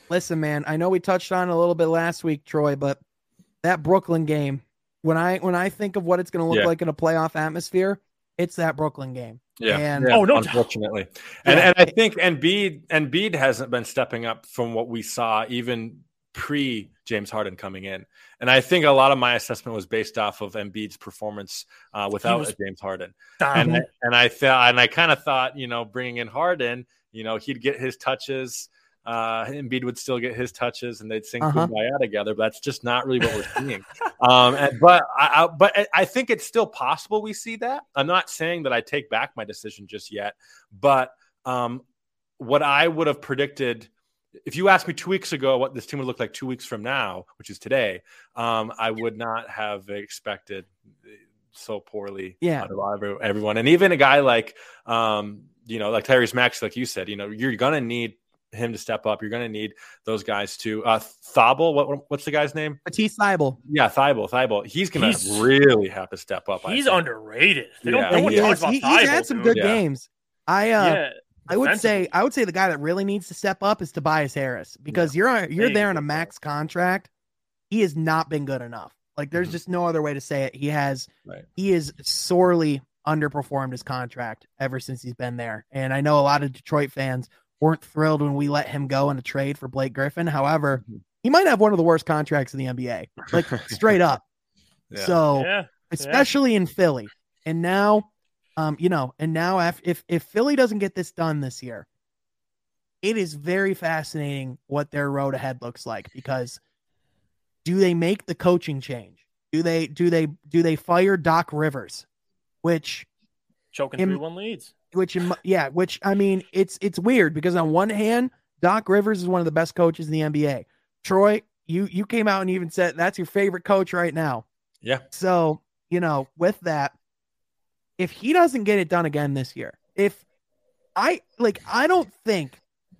listen, man, I know we touched on a little bit last week, Troy, but that Brooklyn game, when I when I think of what it's going to look yeah. like in a playoff atmosphere, it's that Brooklyn game. Yeah. And, yeah. oh no, unfortunately, and yeah. and I think Embiid Embiid hasn't been stepping up from what we saw even pre James Harden coming in, and I think a lot of my assessment was based off of Embiid's performance uh, without James Harden, and I, and I thought and I kind of thought you know bringing in Harden, you know he'd get his touches uh, Embiid would still get his touches and they'd sing uh-huh. Kumbaya together, but that's just not really what we're seeing. um, and, but I, I, but I think it's still possible we see that. I'm not saying that I take back my decision just yet, but um, what I would have predicted if you asked me two weeks ago what this team would look like two weeks from now, which is today, um, I would not have expected so poorly. Yeah, everyone, and even a guy like, um, you know, like Tyrese Max, like you said, you know, you're gonna need him to step up. You're going to need those guys to uh Thobel. What what's the guy's name? Matisse Thybulle. Yeah, Thybulle. Thybulle. He's going to really have to step up. He's underrated. They yeah. don't. No he, he's had some good yeah. games. I uh. Yeah. I would say I would say the guy that really needs to step up is Tobias Harris because yeah. you're you're there on a max contract. He has not been good enough. Like there's mm-hmm. just no other way to say it. He has right. he is sorely underperformed his contract ever since he's been there. And I know a lot of Detroit fans weren't thrilled when we let him go in a trade for Blake Griffin. However, mm-hmm. he might have one of the worst contracts in the NBA, like straight up. Yeah. So, yeah. especially yeah. in Philly. And now, um, you know, and now if, if if Philly doesn't get this done this year, it is very fascinating what their road ahead looks like because do they make the coaching change? Do they do they do they fire Doc Rivers, which choking In- three one leads. Which yeah, which I mean it's it's weird because on one hand, Doc Rivers is one of the best coaches in the NBA. Troy, you you came out and even said that's your favorite coach right now. Yeah. So, you know, with that, if he doesn't get it done again this year, if I like I don't think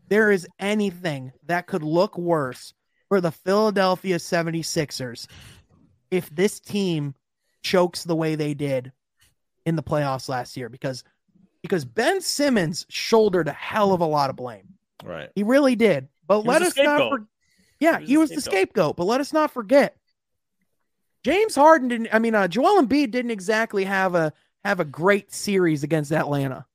there is anything that could look worse for the Philadelphia 76ers if this team chokes the way they did in the playoffs last year because because Ben Simmons shouldered a hell of a lot of blame. Right. He really did. But He let us not scapegoat. for- Yeah, He was he the was the scapegoat. scapegoat, but let us not forget James Harden didn't I mean uh, Joel Embiid didn't exactly have a have a great series against Atlanta.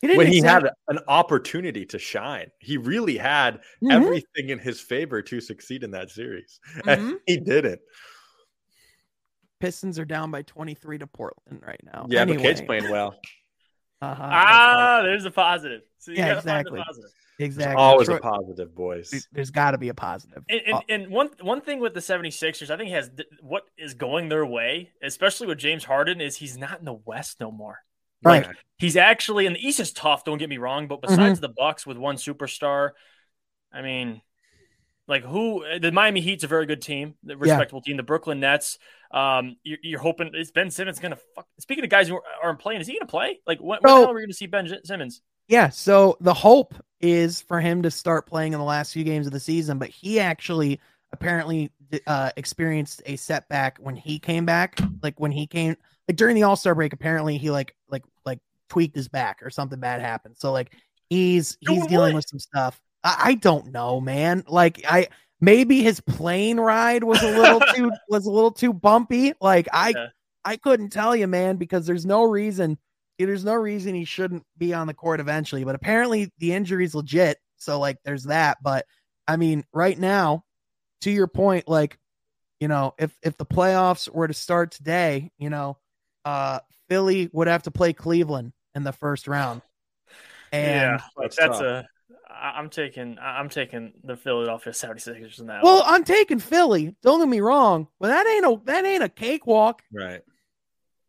He didn't When he exact- had an opportunity to shine, he really had Mhm, everything in his favor to succeed in that series, and mhm. he didn't. Pistons are down by 23 to Portland right now. Yeah, anyway, but Cade's playing well. Uh-huh, that's Ah, there's a positive. So you Yeah, gotta find the exactly. positive. right. exactly. Always Troy- a positive, boys. there's got to be a positive. And, Uh, and, and one one thing with the 76ers, I think has what is going their way, especially with James Harden, is he's not in the West no more. Right. Like, he's actually in the East is tough, don't get me wrong, but Mm-hmm. besides the Bucks with one superstar, I mean, like who the Miami Heat's a very good team, the respectable team. The Brooklyn Nets, um, you're, you're hoping is Ben Simmons going to fuck. Speaking of guys who aren't playing, is he going to play? Like when, when So- hell are we going to see Ben Simmons? Yeah, so the hope is for him to start playing in the last few games of the season, but he actually apparently uh, experienced a setback when he came back. Like when he came, like during the All Star break, apparently he like like like tweaked his back or something bad happened. So like he's he's Doing dealing what? with some stuff. I, I don't know, man. Like I maybe his plane ride was a little too was a little too bumpy. Like I Yeah. I couldn't tell you, man, because there's no reason there's no reason he shouldn't be on the court eventually. But apparently the injury's legit. So like there's that. But I mean, right now, to your point, like, you know, if if the playoffs were to start today, you know, uh Philly would have to play Cleveland in the first round. And yeah, like that's that's a. I- I'm taking I'm taking the Philadelphia 76ers in that. well, one. I'm taking Philly. Don't get me wrong, but that ain't a that ain't a cakewalk. Right.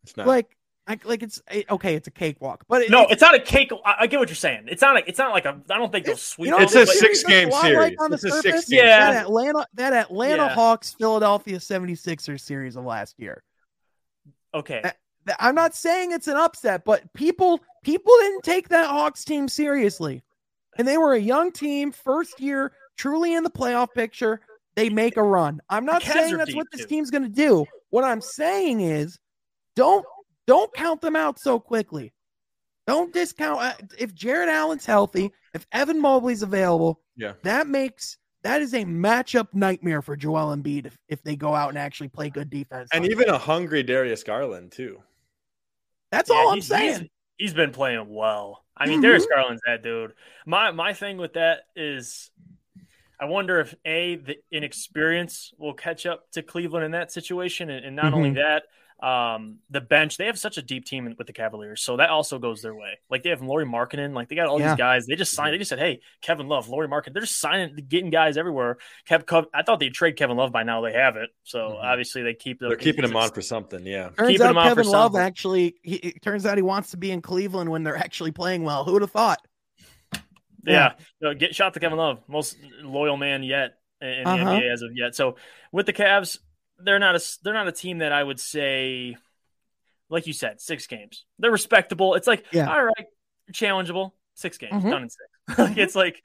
It's not. Like, I, like it's it- okay, it's a cakewalk, but it, no, it's not a cake. I, I get what you're saying. It's not. A, it's not like a. I don't think they'll It's- sweep. you know, it, It's a six-game looks a lot like series. on the It's a surface. six-game Yeah. that Atlanta that Atlanta Yeah. Hawks Philadelphia 76ers series of last year. Okay. Eh, th- I'm not saying it's an upset, but people people didn't take that Hawks team seriously. And they were a young team, first year, truly in the playoff picture. They make a run. I'm not saying that's what this too. team's going to do. What I'm saying is don't don't count them out so quickly. Don't discount uh, if Jarrett Allen's healthy, if Evan Mobley's available, Yeah. that makes that is a matchup nightmare for Joel Embiid if, if they go out and actually play good defense. and even a hungry Darius Garland too. that's Yeah, all I'm he's- saying. He's, he's been playing well. I mean, Mhm. Darius Garland's that dude. My my thing with that is, I wonder if a the inexperience will catch up to Cleveland in that situation, and, and not only Mhm. that, um, the bench they have such a deep team with the Cavaliers, so that also goes their way. Like they have Lauri Markkanen, like they got all Yeah. these guys. They just signed. They just said, "Hey, Kevin Love, Lauri Markkanen." They're just signing, getting guys everywhere. Kev, Kev, I thought they'd trade Kevin Love by now. They haven't, so Mhm. obviously they keep. the- They're keeping him on for something. Yeah. Turns keeping out him on for Kevin Love actually. He, it turns out he wants to be in Cleveland when they're actually playing well. Who would have thought? Yeah, No, get shot to Kevin Love, most loyal man yet in in the Uh-huh. NBA as of yet. So with the Cavs, they're not a they're not a team that I would say, like you said, six games. They're respectable. It's like Yeah. all right, challengeable. Six games Mhm. done in 6 like it's like,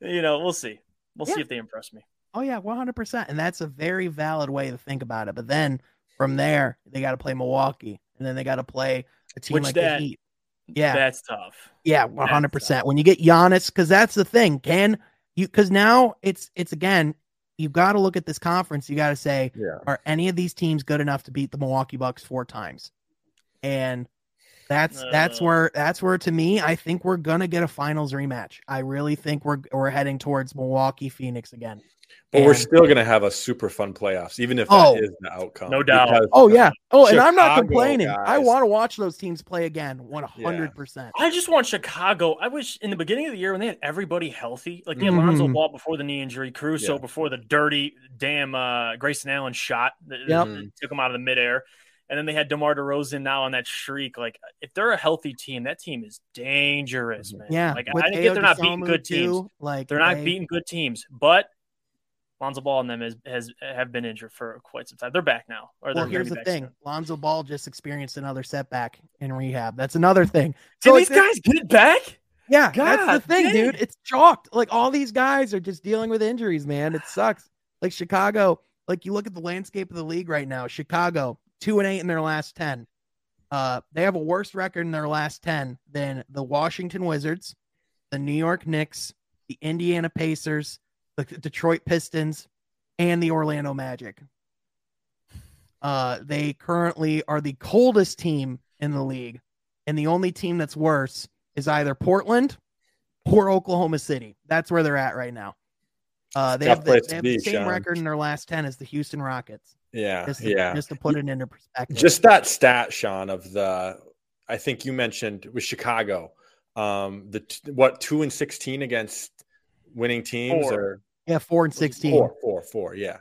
you know, we'll see. We'll see if they impress me. Oh yeah, one hundred percent. And that's a very valid way to think about it. But then from there, they got to play Milwaukee, and then they got to play a team Which like that- the Heat. Yeah, That's tough. yeah, one hundred percent. When you get Giannis, because that's the thing, can you? Because now it's it's again, you've got to look at this conference. You got to say, Yeah. are any of these teams good enough to beat the Milwaukee Bucks four times? And that's that's Uh. where that's where to me, I think we're gonna get a finals rematch. I really think we're we're heading towards Milwaukee Phoenix again. But we're still going to have a super fun playoffs, even if Oh. that is the outcome. No doubt. because- Oh yeah. Oh, and I'm not Chicago complaining. I want to watch those teams play again. 100. percent I just want Chicago. I wish in the beginning of the year when they had everybody healthy, like the had Mhm. Lonzo Ball before the knee injury, Caruso Yeah. before the dirty damn uh, Grayson Allen shot that, Yep. took him out of the midair, and then they had DeMar DeRozan now on that streak. Like if they're a healthy team, that team is dangerous, man. Yeah. like with I didn't get they're not beating Dosunmu, good teams. Like They're not they- beating good teams, but Lonzo Ball and them has, has have been injured for quite some time. They're back now. Or Well, here's the thing: soon. Lonzo Ball just experienced another setback in rehab. That's another thing. Did these guys get back? Yeah, that's the thing, dang. dude. It's chalked. Like all these guys are just dealing with injuries, man. It sucks. Like Chicago, like you look at the landscape of the league right now. Chicago, two and eight in their last ten. Uh, they have a worse record in their last ten than the Washington Wizards, the New York Knicks, the Indiana Pacers, the Detroit Pistons, and the Orlando Magic. Uh, they currently are the coldest team in the league, and the only team that's worse is either Portland or Oklahoma City. That's where they're at right now. Uh, they Tough have, the, they have be, the same Sean. record in their last 10 as the Houston Rockets. Yeah, Just to, yeah. just to put it into perspective. Just that stat, Sean, of the I think you mentioned with Chicago, um, the what two and sixteen against winning teams Four. or yeah, four and 16. four, four, four, yeah,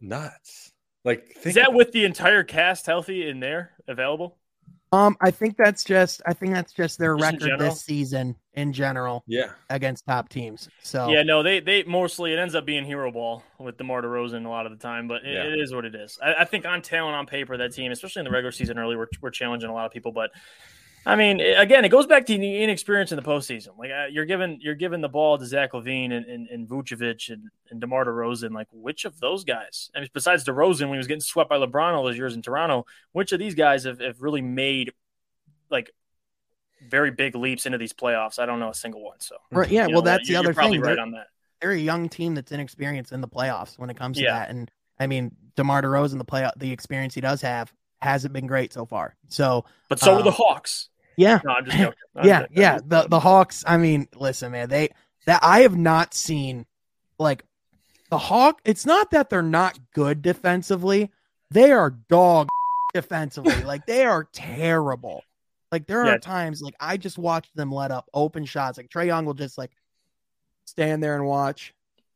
nuts. Like Is that with the entire cast healthy in there available? Um, I think that's just I think that's just their Just record this season in general yeah, against top teams. So Yeah, no, they they mostly it ends up being hero ball with DeMar DeRozan a lot of the time, but it, Yeah. it is what it is. I, I think on talent on paper, that team, especially in the regular season early, we're, we're challenging a lot of people. But I mean, again, it goes back to the inexperience in the postseason. Like uh, you're giving you're giving the ball to Zach LaVine and, and, and Vucevic and, and DeMar DeRozan. Like which of those guys? I mean, besides DeRozan, when he was getting swept by LeBron all those years in Toronto, which of these guys have, have really made like very big leaps into these playoffs? I don't know a single one. So Right, yeah, you well know, that's the you're other probably thing. Right They're, on that. they're a young team that's inexperienced in the playoffs when it comes to Yeah. that. And I mean, DeMar DeRozan, the play the experience he does have hasn't been great so far. So But so Uh, are the Hawks. Yeah, No, I'm just joking. I'm yeah, just- yeah. The the Hawks. I mean, listen, man. They that I have not seen like the Hawk. It's not that they're not good defensively. They are dog defensively. like they are terrible. Like there Yeah. are times like I just watched them let up open shots. Like Trae Young will just like stand there and watch.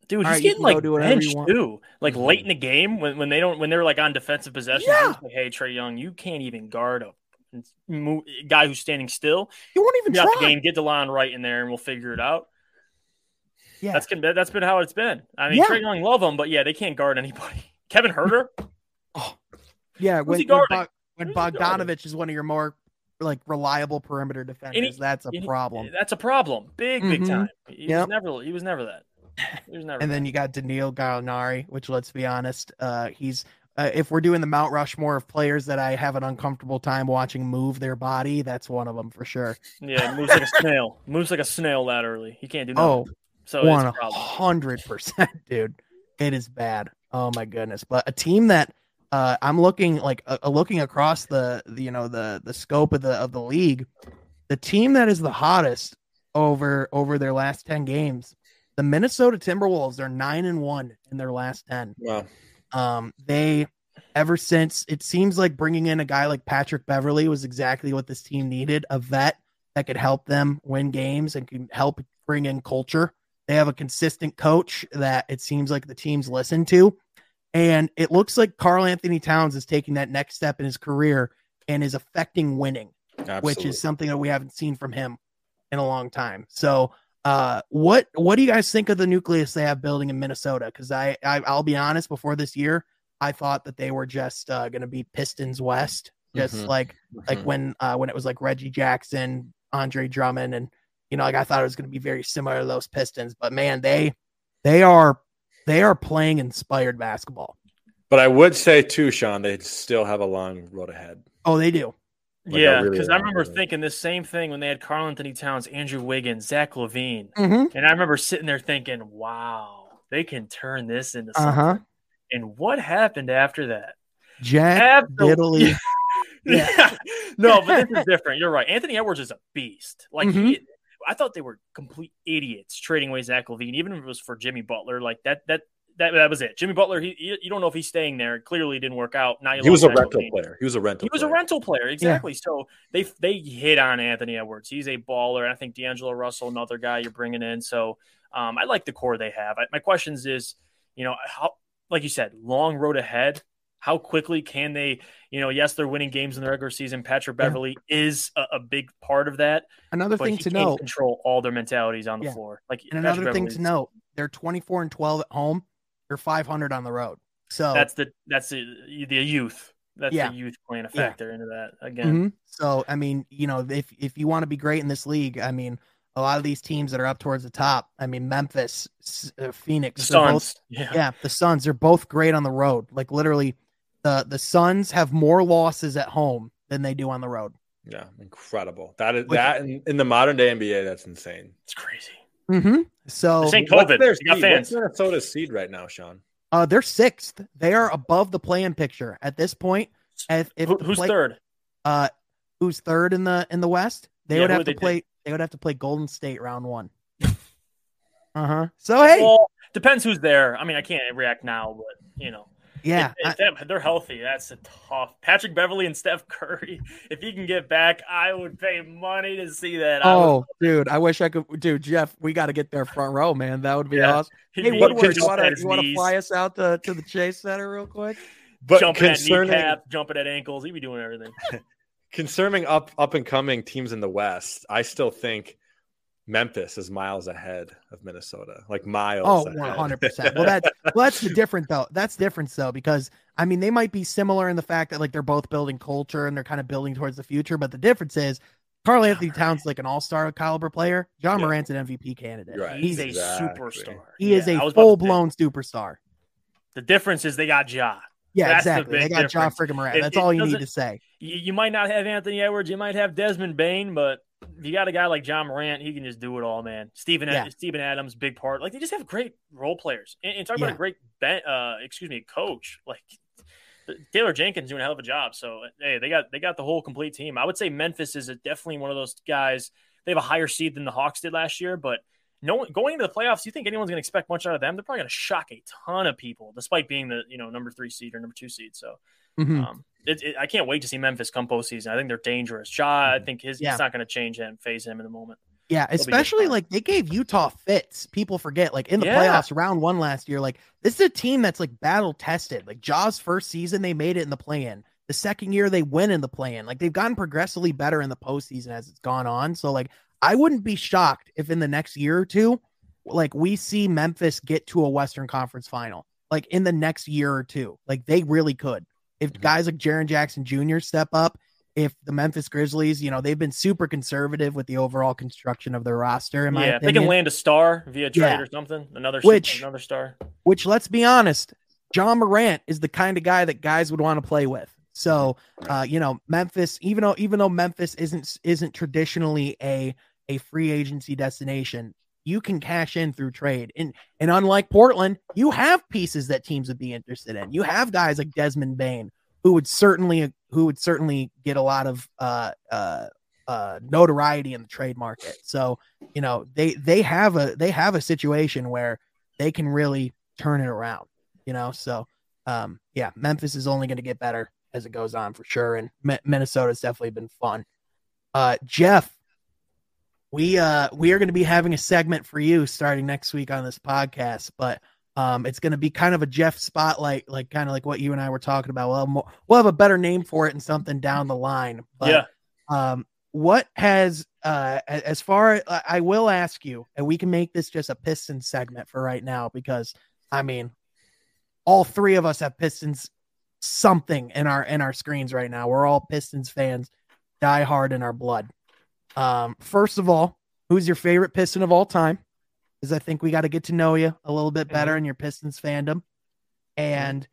Dude, All he's right, getting like do benched. Mm-hmm. too. Like Mhm. late in the game when, when they don't when they're like on defensive possession. Yeah. Like, hey, Trae Young, you can't even guard a mo- guy who's standing still. You won't even Get out the try. game, get the line right in there, and we'll figure it out. Yeah, That's been that's been how it's been. I mean, Yeah. Trae Young love him, but yeah, they can't guard anybody. Kevin Huerter, oh, yeah. When he when, guarding? Bog- when Who's he guarding? Bogdanovic is one of your more like reliable perimeter defenders, that's a he- problem. that's a problem. Big, big Mhm. time. He Yep. was never he was never that. He was never And that. then you got Danilo Gallinari, which let's be honest, uh, he's uh, if we're doing the Mount Rushmore of players that I have an uncomfortable time watching move their body, that's one of them for sure. Yeah, moves like a snail. Moves like a snail laterally. He can't do nothing. Oh, so it's one a problem. hundred percent, dude. It is bad. Oh my goodness. But a team that uh, I'm looking like uh, looking across the, the you know the the scope of the of the league, the team that is the hottest over over their last ten games, the Minnesota Timberwolves are nine and one in their last ten. Well, Um, they ever since it seems like bringing in a guy like Patrick Beverley was exactly what this team needed a vet that could help them win games and can help bring in culture. They have a consistent coach that it seems like the teams listen to. And it looks like Karl-Anthony Towns is taking that next step in his career and is affecting winning absolutely. which is something that we haven't seen from him in a long time. So, uh, what what do you guys think of the nucleus they have building in Minnesota? Because I, I I'll be honest, before this year, I thought that they were just uh, going to be Pistons West, just Mhm. like like Mhm. when uh, when it was like Reggie Jackson, Andre Drummond, and you know, like I thought it was going to be very similar to those Pistons. But man, they they are they are playing inspired basketball. But I would say too, Sean, they still have a long road ahead. Oh, they do. Like a yeah, really because I long remember road. thinking the same thing when they had Karl-Anthony Towns, Andrew Wiggins, Zach LaVine, Mm-hmm. and I remember sitting there thinking, "Wow, they can turn this into Uh something." huh. And what happened after that? Jack Absolutely. Diddley. Yeah. no, but this is different. You're right. Anthony Edwards is a beast. Like he, I thought they were complete idiots trading away Zach LaVine, even if it was for Jimmy Butler. Like that, that, that, that was it. Jimmy Butler, he, you don't know if he's staying there. Clearly, didn't work out. Now he was a rental LaVine. player. He was a rental. He was player. a rental player, exactly. Yeah. So they they hit on Anthony Edwards. He's a baller. I think D'Angelo Russell, another guy you're bringing in. So um, I like the core they have. I, my questions is, you know, how like you said, long road ahead. How quickly can they, you know, yes, they're winning games in the regular season. Patrick Beverley yeah. is a, a, big part of that. Another thing to know, control all their mentalities on the yeah. floor. Like and Patrick another thing to note, they're 24 and 12 at home. They're 500 on the road. So that's the that's the the youth. That's yeah. the youth playing a factor yeah. into that again. Mm-hmm. So I mean, you know, if if you want to be great in this league, I mean, a lot of these teams that are up towards the top. I mean, Memphis, uh, Phoenix, the Suns. Both, yeah. yeah, the Suns. They're both great on the road. Like literally, the the Suns have more losses at home than they do on the road. Yeah, incredible. That is Which, that in, in, the modern day NBA. That's insane. It's crazy. Mm-hmm. So this ain't COVID. Their got fans. What's Minnesota's seed right now, Sean? Uh, they're sixth. They are above the play-in picture at this point. If, if Who, who's play, third? Uh, who's third in the in the West? They yeah, would have to play they would have to play Golden State round one. uh huh. So hey, well, depends who's there. I mean, I can't react now, but you know, yeah, if, if they're healthy. That's a tough. Patrick Beverley and Steph Curry. If he can get back, I would pay money to see that. Oh, dude, I wish I could. Dude, Jeff, we got to get there front row, man. That would be yeah. awesome. Hey, Woodward, you want to fly us out to, to the Chase Center real quick? But jumping concerning... at kneecap, jumping at ankles, he'd be doing everything. concerning up up and coming teams in the West, I still think Memphis is miles ahead of Minnesota, like miles. Oh, one hundred percent. Well, that's well, that's the different though. That's different though because I mean they might be similar in the fact that like they're both building culture and they're kind of building towards the future, but the difference is Karl-Anthony Towns like an all star caliber player. John yeah. Morant's an MVP candidate. Right. He's exactly. a superstar. He yeah, is a full blown superstar. The difference is they got Ja. Yeah, That's exactly. The they got John freaking Morant. That's it, all you need to say. You, you, might not have Anthony Edwards, you might have Desmond Bane, but you got a guy like John Morant, he can just do it all, man. Stephen yeah. Steven Adams, big part. Like they just have great role players. And, and talk yeah. about a great ben, uh, excuse me, coach. Like Taylor Jenkins doing a hell of a job. So hey, they got they got the whole complete team. I would say Memphis is definitely one of those guys. They have a higher seed than the Hawks did last year, but no going into the playoffs, you think anyone's going to expect much out of them? They're probably going to shock a ton of people, despite being the you know number three seed or number two seed. So, mm-hmm. um, it, it, I can't wait to see Memphis come postseason. I think they're dangerous. Ja, I mm-hmm. think his yeah. it's not going to change him, phase him in the moment. Yeah, especially like they gave Utah fits. People forget, like in the yeah. playoffs, round one last year. Like this is a team that's like battle tested. Like Ja's first season, they made it in the play in. The second year, they win in the play in. Like they've gotten progressively better in the postseason as it's gone on. So like I wouldn't be shocked if in the next year or two like we see Memphis get to a Western Conference final, like in the next year or two. Like they really could. If mm-hmm. guys like Jaren Jackson Jr. step up, if the Memphis Grizzlies, you know, they've been super conservative with the overall construction of their roster. In my yeah, opinion. they can land a star via trade yeah. or something. Another which another star. Which let's be honest, John Morant is the kind of guy that guys would want to play with. So, uh, you know, Memphis, even though even though Memphis isn't isn't traditionally a a free agency destination, you can cash in through trade. And and unlike Portland, you have pieces that teams would be interested in. You have guys like Desmond Bane who would certainly who would certainly get a lot of uh uh uh notoriety in the trade market. So, you know, they they have a they have a situation where they can really turn it around, you know. So, um yeah, Memphis is only going to get better as it goes on for sure and M- Minnesota's definitely been fun. Uh Jeff, we uh we are going to be having a segment for you starting next week on this podcast, but um it's going to be kind of a Jeff spotlight, like kind of like what you and I were talking about. Well, we'll have a better name for it and something down the line. But, yeah. Um, what has uh as far I will ask you, and we can make this just a Piston segment for right now because I mean, all three of us have Pistons something in our in our screens right now. We're all Pistons fans, die hard in our blood. Um, first of all, who's your favorite Piston of all time? Because I think we got to get to know you a little bit better mm-hmm. in your Pistons fandom. And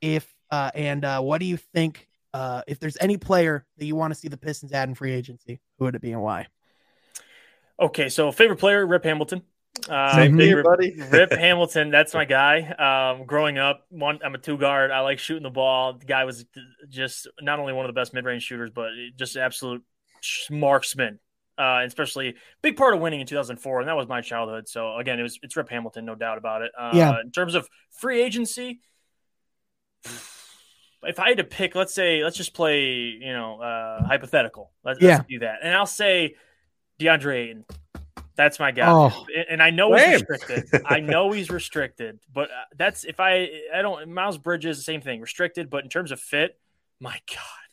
if uh, and uh, what do you think? Uh, if there's any player that you want to see the Pistons add in free agency, who would it be and why? Okay, so favorite player, Rip Hamilton. Uh, Same thing, Rip, buddy. Rip Hamilton, that's my guy. Um, growing up, one, I'm a two guard. I like shooting the ball. The guy was just not only one of the best mid range shooters, but just absolute marksman. Uh, especially big part of winning in 2004, and that was my childhood. So again, it was it's Rip Hamilton, no doubt about it. Uh, Yeah. In terms of free agency, if I had to pick, let's say, let's just play, you know, uh, hypothetical. Let's, Yeah. let's do that, and I'll say DeAndre Ayton. That's my guy. Oh. And- And I know he's restricted. I know he's restricted, but uh, that's if I I don't Miles Bridges the same thing, restricted. But in terms of fit, my God,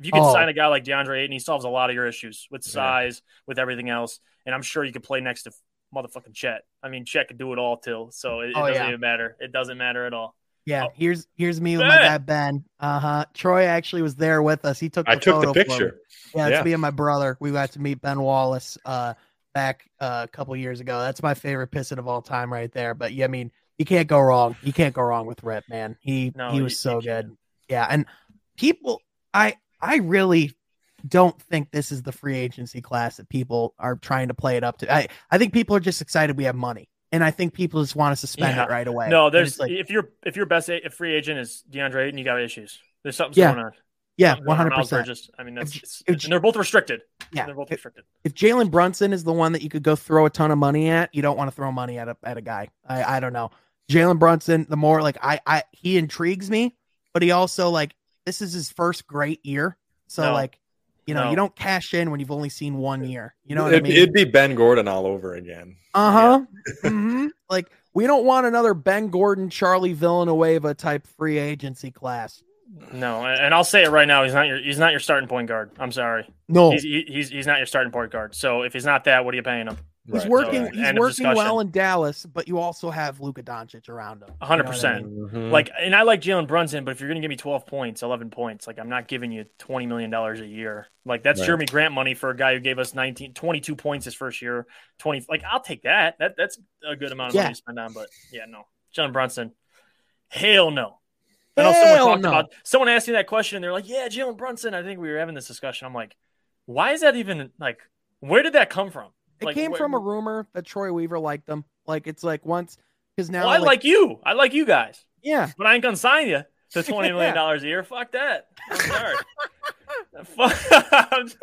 if you could Oh. sign a guy like DeAndre Ayton, he solves a lot of your issues with Yeah. size, with everything else, and I'm sure you could play next to motherfucking Chet. I mean, Chet could do it all too, so it, it Oh, doesn't yeah. even matter. It doesn't matter at all. Yeah, Oh. here's here's me with my Ben. guy Ben. Uh huh. Troy actually was there with us. He took the I took the photo for me. picture. Yeah, it's Yeah. me and my brother. We got to meet Ben Wallace uh, back uh, a couple years ago. That's my favorite Piston of all time, right there. But yeah, I mean, you can't go wrong. You can't go wrong with Rip, man. He No, he you- was so you good. can't. Yeah, and people, I I really don't think this is the free agency class that people are trying to play it up to. I I think people are just excited we have money, and I think people just want us to spend Yeah. it right away. No, there's like if your if your best a- free agent is DeAndre Ayton, you got issues. There's something Yeah. going on. yeah, one hundred percent. Bridges. I mean, that's If- it's, if- and they're both restricted. Yeah, they're both if- restricted. if Jalen Brunson is the one that you could go throw a ton of money at, you don't want to throw money at a at a guy. I I don't know. Jalen Brunson, the more like I I he intrigues me, but he also like this is his first great year. So No. like, you know, No. you don't cash in when you've only seen one year. You know what it'd, I mean? it'd be Ben Gordon all over again. Uh huh. hmm Like we don't want another Ben Gordon, Charlie Villanueva type free agency class. No, and and I'll say it right now. He's not your he's not your starting point guard. I'm sorry. No, He's he- he's he's not your starting point guard. So if he's not that, what are you paying him? He's Right, working. so- he's End working well in Dallas, but you also have Luka Doncic around him. You know what I 100%. Mhm. Like, and I like Jalen Brunson, but if you're going to give me 12 points, 11 points, like I'm not giving you 20 million dollars a year. Like that's Right. Jerami Grant money for a guy who gave us 19, 22 points his first year. 20, like I'll take that. That that's a good amount of Yeah. money to spend on. But yeah, no, Jalen Brunson, hell no. I know someone Hell talked no. about someone asked me that question. and They're like, "Yeah, Jalen Brunson." I think we were having this discussion. I'm like, why is that even like? Where did that come from? It Like, came where- from a rumor that Troy Weaver liked them. Like it's like once because now Well, I like you. I like you guys, yeah. but I ain't gonna sign you to twenty million dollars a year. Fuck that. I'm sorry. Fuck.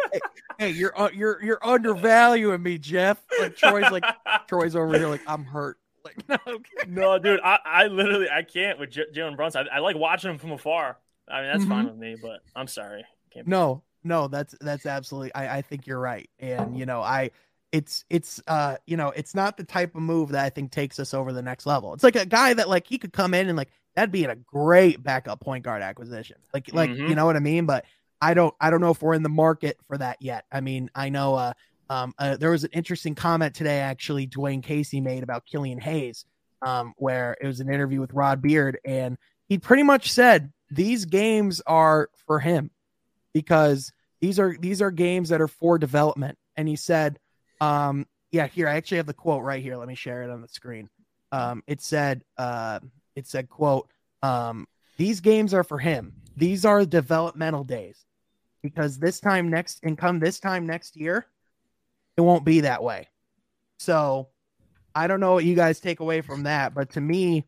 Hey, you're uh, you're you're undervaluing me, Jeff. Like Troy's like Troy's over here like I'm hurt. Like no, okay. no, dude. I, I literally I can't with J- Jalen Brunson. I, I like watching him from afar. I mean, that's fine Mhm. with me, but I'm sorry. No, no, that's that's absolutely. I I think you're right, and you know I. It's it's uh you know it's not the type of move that I think takes us over the next level. It's like a guy that like he could come in and like that'd be a great backup point guard acquisition. Like like Mhm. you know what I mean. But I don't I don't know if we're in the market for that yet. I mean I know uh um uh, there was an interesting comment today actually Dwane Casey made about Killian Hayes um where it was an interview with Rod Beard and he pretty much said these games are for him because these are these are games that are for development and he said um yeah here i actually have the quote right here let me share it on the screen um it said uh it said quote um these games are for him these are developmental days because this time next and come this time next year it won't be that way so i don't know what you guys take away from that but to me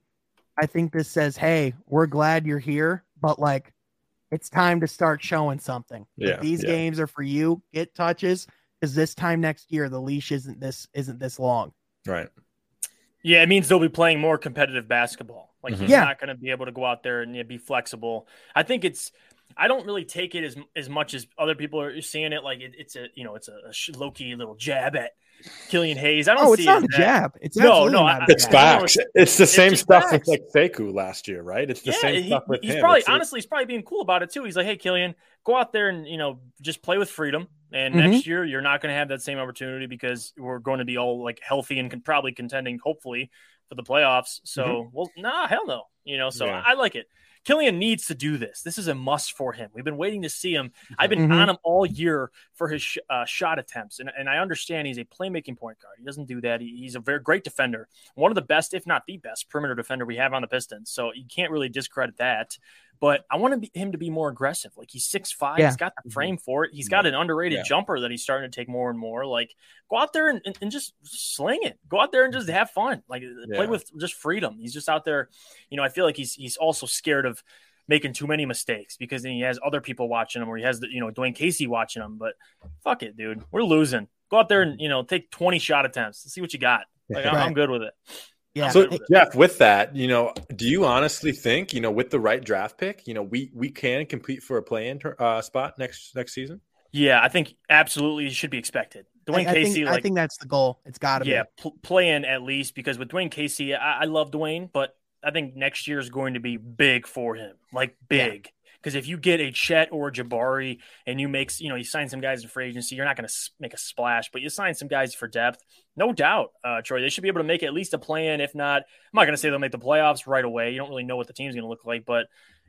i think this says hey we're glad you're here but like it's time to start showing something. Like, Yeah, these yeah. games are for you. Get touches because this time next year the leash isn't this isn't this long. Right. Yeah, it means they'll be playing more competitive basketball. Like Mhm. he's Yeah. not going to be able to go out there and yeah, be flexible. I think it's. I don't really take it as as much as other people are seeing it. Like it, it's a you know it's a, a low key little jab at Killian Hayes. I don't Oh, see it's not it a as that. jab. It's No, no, not It's facts. It's the same just stuff facts. with like Sekou last year, right? It's the yeah, same he- stuff with he's him. probably It's- honestly he's probably being cool about it too. He's like, hey, Killian, go out there and you know just play with freedom. And Mhm. next year you're not going to have that same opportunity because we're going to be all like healthy and can probably contending, hopefully, for the playoffs. So, well, nah, hell no. You know, so Yeah. I like it. Killian needs to do this. This is a must for him. We've been waiting to see him. I've been Mhm. on him all year for his sh- uh, shot attempts, and, and I understand he's a playmaking point guard. He doesn't do that. He, he's a very great defender, one of the best, if not the best, perimeter defender we have on the Pistons. So you can't really discredit that. But I want to be, him to be more aggressive. Like he's six five. Yeah. He's got the mm-hmm. frame for it. He's mm-hmm. got an underrated Yeah. jumper that he's starting to take more and more. Like go out there and, and, and just sling it. Go out there and just mm-hmm. have fun. Like play with just freedom. He's just out there. You know, I feel like he's he's also scared of making too many mistakes because then he has other people watching him or he has the you know Dwane Casey watching him. But fuck it, dude. We're losing. Go out there and you know take 20 shot attempts. See what you got. Like Right. I'm good with it. Yeah. So Jeff, with that, you know, do you honestly think, you know, with the right draft pick, you know, we we can compete for a play-in uh, spot next next season? Yeah, I think absolutely it should be expected. Dwane I, I Casey, think, like I think that's the goal. It's got to yeah, be. pl- play in at least because with Dwane Casey, I, I love Dwane, but I think next year is going to be big for him, like big. Because if you get a Chet or a Jabari and you make, you know, you sign some guys in free agency, you're not going to make a splash, but you sign some guys for depth, no doubt, uh, Troy, they should be able to make at least a plan. If not, I'm not going to say they'll make the playoffs right away. You don't really know what the team's going to look like, but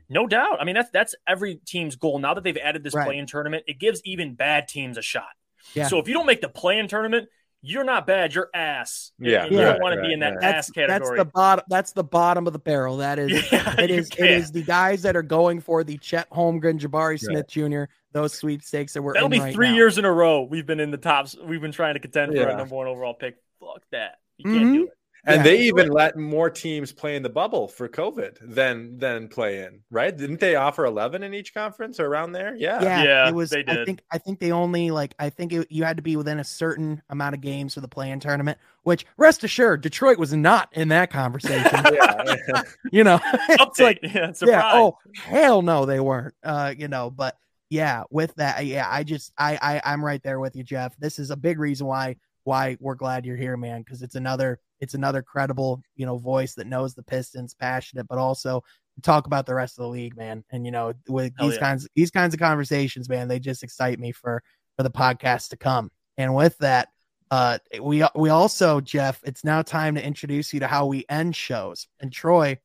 no doubt. I mean, that's that's every team's goal. Now that they've added this Right. play-in tournament, it gives even bad teams a shot. Yeah. So if you don't make the play-in tournament, you're not bad. You're ass. Yeah, And you right, don't want to be in that right. That's ass category. that's the bottom. That's the bottom of the barrel. That is. Yeah, It you is. It can't. is the guys that are going for the Chet Holmgren, Jabari Smith Jr. Those sweepstakes that we're That'll in be right three now. years in a row. We've been in the tops. We've been trying to contend for a number one overall pick. Fuck that. You can't do mm-hmm. it. And Yeah. they even let more teams play in the bubble for COVID than than play in, right? Didn't they offer 11 in each conference or around there? Yeah. Yeah, Yeah, it was. they I think. I think they only like. I think it, you had to be within a certain amount of games for the play-in tournament. Which, rest assured, Detroit was not in that conversation. Yeah. you know, it's Update. like yeah, surprise. yeah. Oh hell no, they weren't. Uh, you know, but yeah, with that, yeah, I just I I I'm right there with you, Jeff. This is a big reason why why we're glad you're here, man, because it's another it's another credible you know voice that knows the Pistons, passionate, but also talk about the rest of the league, man. And you know, with Hell these yeah. kinds these kinds of conversations, man, they just excite me for for the podcast to come. And with that. Uh, we we also Jeff. It's now time to introduce you to how we end shows. And Troy,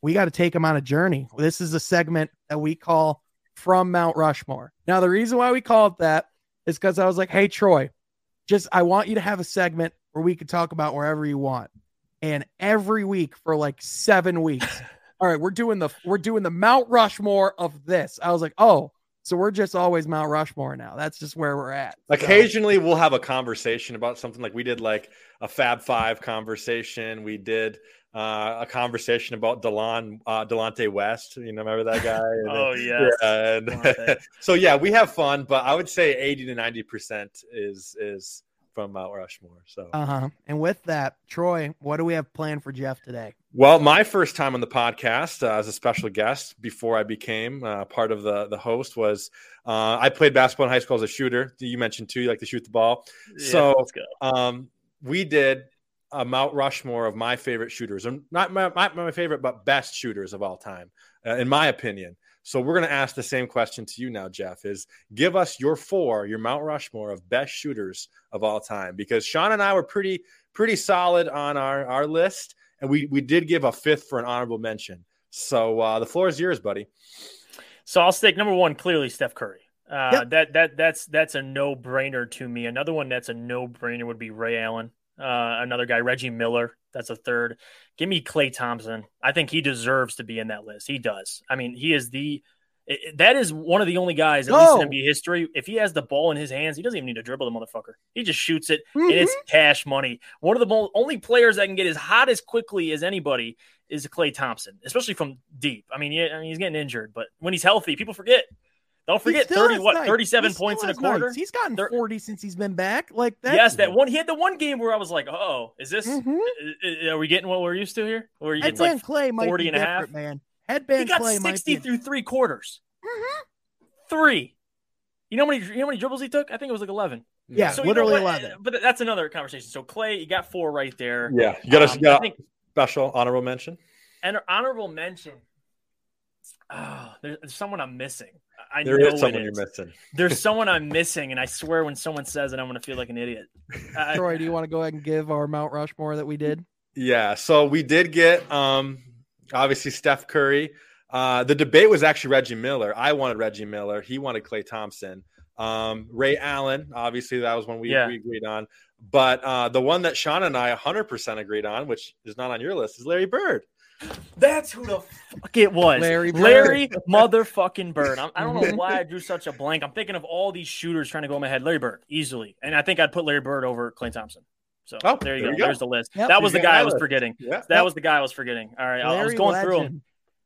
we got to take them on a journey. This is a segment that we call From Mount Rushmore. Now, the reason why we call it that is because I was like, hey, Troy, just I want you to have a segment where we could talk about wherever you want. And every week for like seven weeks, all right, we're doing the we're doing the Mount Rushmore of this. I was like, oh, so we're just always Mount Rushmore now. That's just where we're at. So- Occasionally, we'll have a conversation about something like we did, like a Fab Five conversation. We did uh, a conversation about Delon uh, Delonte West. You know, remember that guy? And Oh yes. yeah, and- so yeah, we have fun, but I would say eighty to ninety percent is is from Mount Rushmore. So. Uh huh. And with that, Troy, what do we have planned for Jeff today? Well, my first time on the podcast uh, as a special guest before I became uh, part of the the host was uh, I played basketball in high school as a shooter. You mentioned too, you like to shoot the ball. Yeah, So- Um, we did a Mount Rushmore of my favorite shooters, and not my, my, my favorite, but best shooters of all time, uh, in my opinion. So we're going to ask the same question to you now, Jeff. Is give us your four, your Mount Rushmore of best shooters of all time, because Sean and I were pretty pretty solid on our our list, and we we did give a fifth for an honorable mention. So uh, the floor is yours, buddy. So I'll stick number one clearly Steph Curry. Uh, Yep. That that that's that's a no brainer to me. Another one that's a no brainer would be Ray Allen. Uh, another guy, Reggie Miller. That's a third. Give me Klay Thompson. I think he deserves to be in that list. He does. I mean, he is the. that is one of the only guys, at least in NBA history. If he has the ball in his hands, he doesn't even need to dribble the motherfucker. He just shoots it, Mhm. and it's cash money. One of the only players that can get as hot as quickly as anybody is Klay Thompson, especially from deep. I mean, yeah, I mean, he's getting injured, but when he's healthy, people forget. Don't forget thirty what nights. thirty seven points in a quarter. nights. He's gotten Thir- 40 since he's been back. Like that. yes, that one. He had the one game where I was like, "Oh, is this? Mhm. i- i- Are we getting what we're used to here? Where he gets Headband like Klay might 40 be and a half. different, man. he Headband got Klay might sixty be. through three quarters, Mhm. three. You know how many? You know how many dribbles he took? I think it was like eleven. Yeah, So you know literally what? 11. But that's another conversation. So Klay, you got four right there. Yeah, you got a, Um, you got I a think special honorable mention. And honorable mention. Oh, there's, there's someone I'm missing. I There know is someone it you're missing. There's someone I'm missing, and I swear when someone says it, I'm going to feel like an idiot. I- Troy, do you want to go ahead and give our Mount Rushmore that we did? Yeah, so we did get um obviously Steph Curry. Uh the debate was actually Reggie Miller. I wanted Reggie Miller. He wanted Klay Thompson. Um Ray Allen, obviously that was one we, Yeah. we agreed on. But uh the one that Sean and I 100% agreed on, which is not on your list, is Larry Bird. That's who the fuck it was. Larry Larry, Bird. motherfucking Bird. I'm, I don't know why I drew such a blank. I'm thinking of all these shooters trying to go in my head. Larry Bird, easily. And I think I'd put Larry Bird over Klay Thompson. So Oh, there you there go. you go. There's the list. Yep. that was the guy I was list. forgetting. Yeah. That was the guy I was forgetting. All right. I- I was Larry going through them.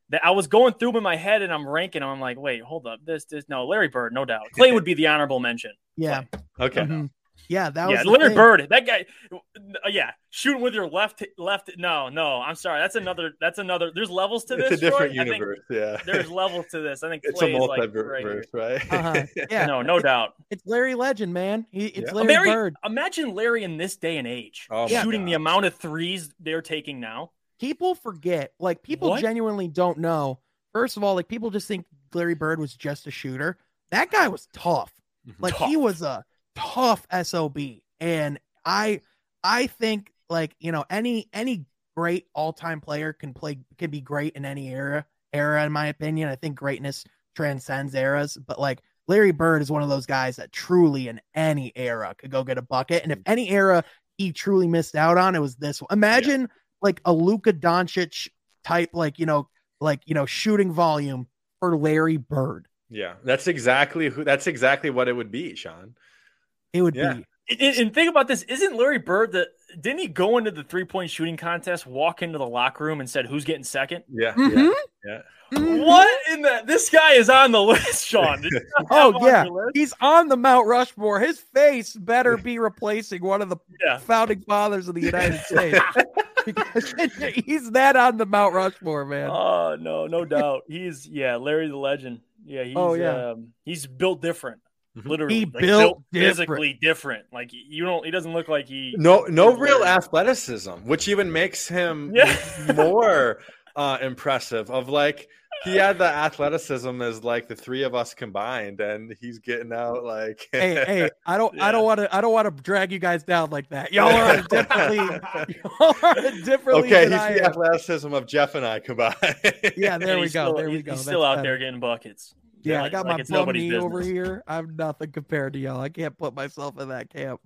That I was going through them in my head and I'm ranking them. I'm like, wait, hold up. This, this, no, Larry Bird, no doubt. Klay would be the honorable mention. Yeah. Okay. Mhm. Yeah, that was yeah, the Larry thing. Bird. That guy. uh, Yeah, shooting with your left left. No, no. I'm sorry. That's another. That's another. There's levels to It's this. a different Troy. Universe. yeah. There's levels to this. I think it's a Klay is like right multiverse, right? Uh-huh. Yeah, No, no doubt. it's Larry Legend, man. He, it's Yeah. Larry Larry, Bird. imagine Larry in this day and age Oh my shooting the amount of threes they're taking now. People forget, like people What? genuinely don't know. First of all, like people just think Larry Bird was just a shooter. That guy was tough. Mhm. Like he was a tough sob, and I I think like you know any any great all time player can play can be great in any era era in my opinion. I think greatness transcends eras, but like Larry Bird is one of those guys that truly in any era could go get a bucket, and if mm. any era he truly missed out on, it was this one. Imagine like a Luka Doncic type, like you know, like you know, shooting volume for Larry Bird. Yeah, that's exactly who. That's exactly what it would be, Sean. It would Yeah. be And, and think about this: isn't Larry Bird the? Didn't he go into the three point shooting contest, walk into the locker room, and said, "Who's getting second? Yeah, Mhm. yeah, Mhm. What in the? This guy is on the list, Sean. Did you not Oh, have on yeah. list? He's on the Mount Rushmore. His face better be replacing one of the yeah. founding fathers of the United States. he's that on the Mount Rushmore, man. Oh no, no doubt. He's yeah, Larry the Legend. Yeah, he's Oh, yeah. um, he's built different. Mhm. Literally, He like, built physically different. Like you don't. He doesn't look like he. No, no real Larry. athleticism, which even makes him Yeah. more uh, impressive. Of like, he had the athleticism as like the three of us combined, and he's getting out like. hey, hey, I don't, I don't want to, I don't want to drag you guys down like that. Y'all are on a different league. Y'all are a different okay, he's I the am. athleticism of Jeff and I combined. Yeah, there and we go. still- there we he's- go. He's That's still out better. there getting buckets. Yeah, I got like my it's bum nobody's knee over here. I'm nothing compared to y'all. I can't put myself in that camp.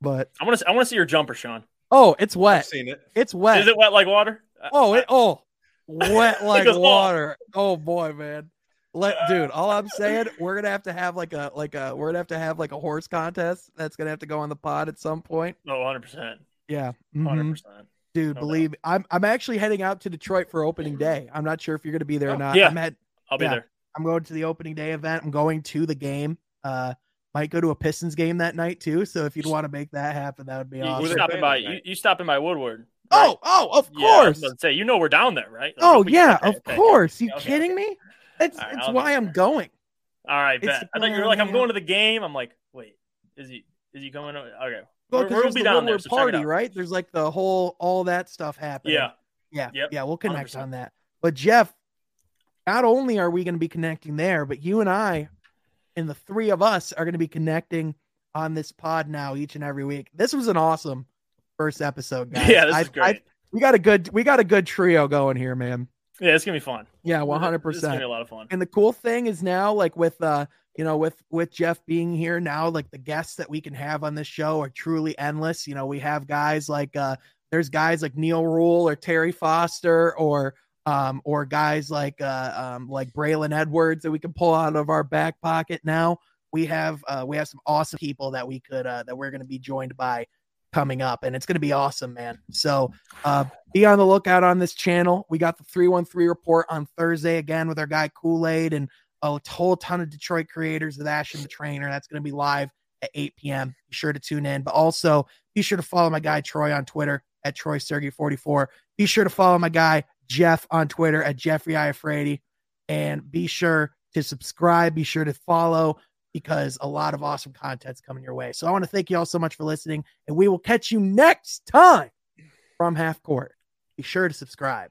But I want to. I want to see your jumper, Sean. oh, it's I've wet. seen it. It's wet. Is it wet like water? Oh, I- it oh wet like "Oh." water. Oh boy, man. Let dude, all I'm saying, we're gonna have to have like a like a we're gonna have to have like a horse contest that's gonna have to go on the pod at some point. No, 100 percent, Yeah. 100 mhm. percent. Dude, No believe me, I'm I'm actually heading out to Detroit for opening day. I'm not sure if you're gonna be there or Oh, not. yeah. I'm at I'll be Yeah. there. I'm going to the opening day event. I'm going to the game. Uh might go to a Pistons game that night too. So if you'd want to make that happen, that would be You, awesome. you they stopping by? You, you stopping by Woodward? Oh, oh, of Yeah, I was course. about say, you know, we're down there, right? Like, Oh yeah, of okay, course. You okay, okay, kidding okay. me? It's All right, it's why I'm there. going. All right, It's bet. I thought you were like, I'm going to the game. I'm like, wait, is he? Is he coming? Okay, Well, we're, 'cause we'll be the down there. Woodward So check it party, out. right? There's like the whole all that stuff happening. Yeah, yeah, Yep. yeah. We'll connect 100%. on that. But Jeff, not only are we going to be connecting there, but you and I, and the three of us, are going to be connecting on this pod now each and every week. This was an awesome first episode, guys. yeah, this I- is great. I- we got a good we got a good trio going here, man. yeah, it's gonna be fun. Yeah, one hundred This is gonna percent. be a lot of fun. And the cool thing is now, like with uh, you know, with with Jeff being here now, like the guests that we can have on this show are truly endless. You know, we have guys like uh there's guys like Neil Rule or Terry Foster or um or guys like uh um like Braylon Edwards that we can pull out of our back pocket now. We have uh we have some awesome people that we could uh that we're gonna be joined by coming up and it's gonna be awesome, man. So uh be on the lookout on this channel. We got the 313 report on Thursday again with our guy Kool-Aid and a whole ton of Detroit creators with Ash and the Trainer. That's going to be live at 8 p.m. Be sure to tune in. But also be sure to follow my guy Troy on Twitter at Troy Sergey44. Be sure to follow my guy Jeff on Twitter at Jeffrey Iafrady. And be sure to subscribe. Be sure to follow because a lot of awesome content's coming your way. So I want to thank you all so much for listening, and we will catch you next time from Half Court. Be sure to subscribe.